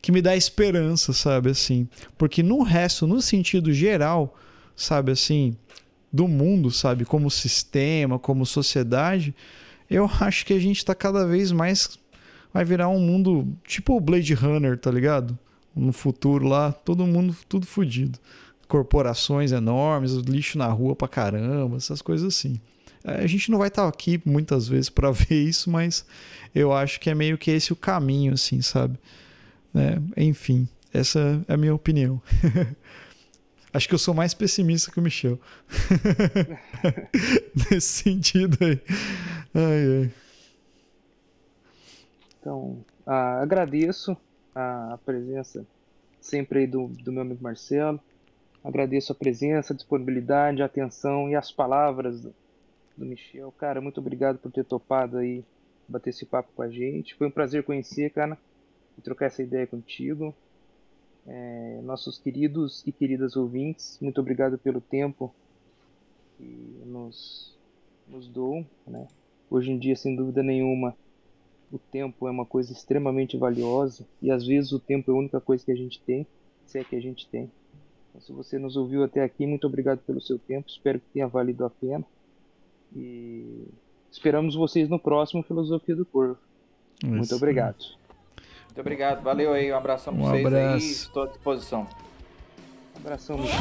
que me dá esperança, sabe? Assim. Porque no resto, no sentido geral, sabe? Assim. do mundo, sabe? Como sistema, como sociedade, eu acho que a gente está cada vez mais. Vai virar um mundo tipo o Blade Runner, tá ligado? No futuro lá, todo mundo, tudo fodido. Corporações enormes, lixo na rua pra caramba, essas coisas assim. A gente não vai estar aqui muitas vezes para ver isso, mas eu acho que é meio que esse o caminho, assim, sabe? É, enfim, essa é a minha opinião. acho que eu sou mais pessimista que o Michel. Nesse sentido aí. Ai, ai. Então, ah, agradeço a presença sempre do, do meu amigo Marcelo. Agradeço a presença, a disponibilidade, a atenção e as palavras do Michel. Cara, muito obrigado por ter topado aí bater esse papo com a gente. Foi um prazer conhecer, cara, e trocar essa ideia contigo. É, nossos queridos e queridas ouvintes, muito obrigado pelo tempo que nos, nos dou. Né? Hoje em dia, sem dúvida nenhuma, o tempo é uma coisa extremamente valiosa e às vezes o tempo é a única coisa que a gente tem, se é que a gente tem. Então, se você nos ouviu até aqui, muito obrigado pelo seu tempo, espero que tenha valido a pena. E esperamos vocês no próximo Filosofia do Corvo. Isso. Muito obrigado. Muito obrigado, valeu aí, um abração pra um vocês abraço. aí, estou à disposição. Um abração, Michel.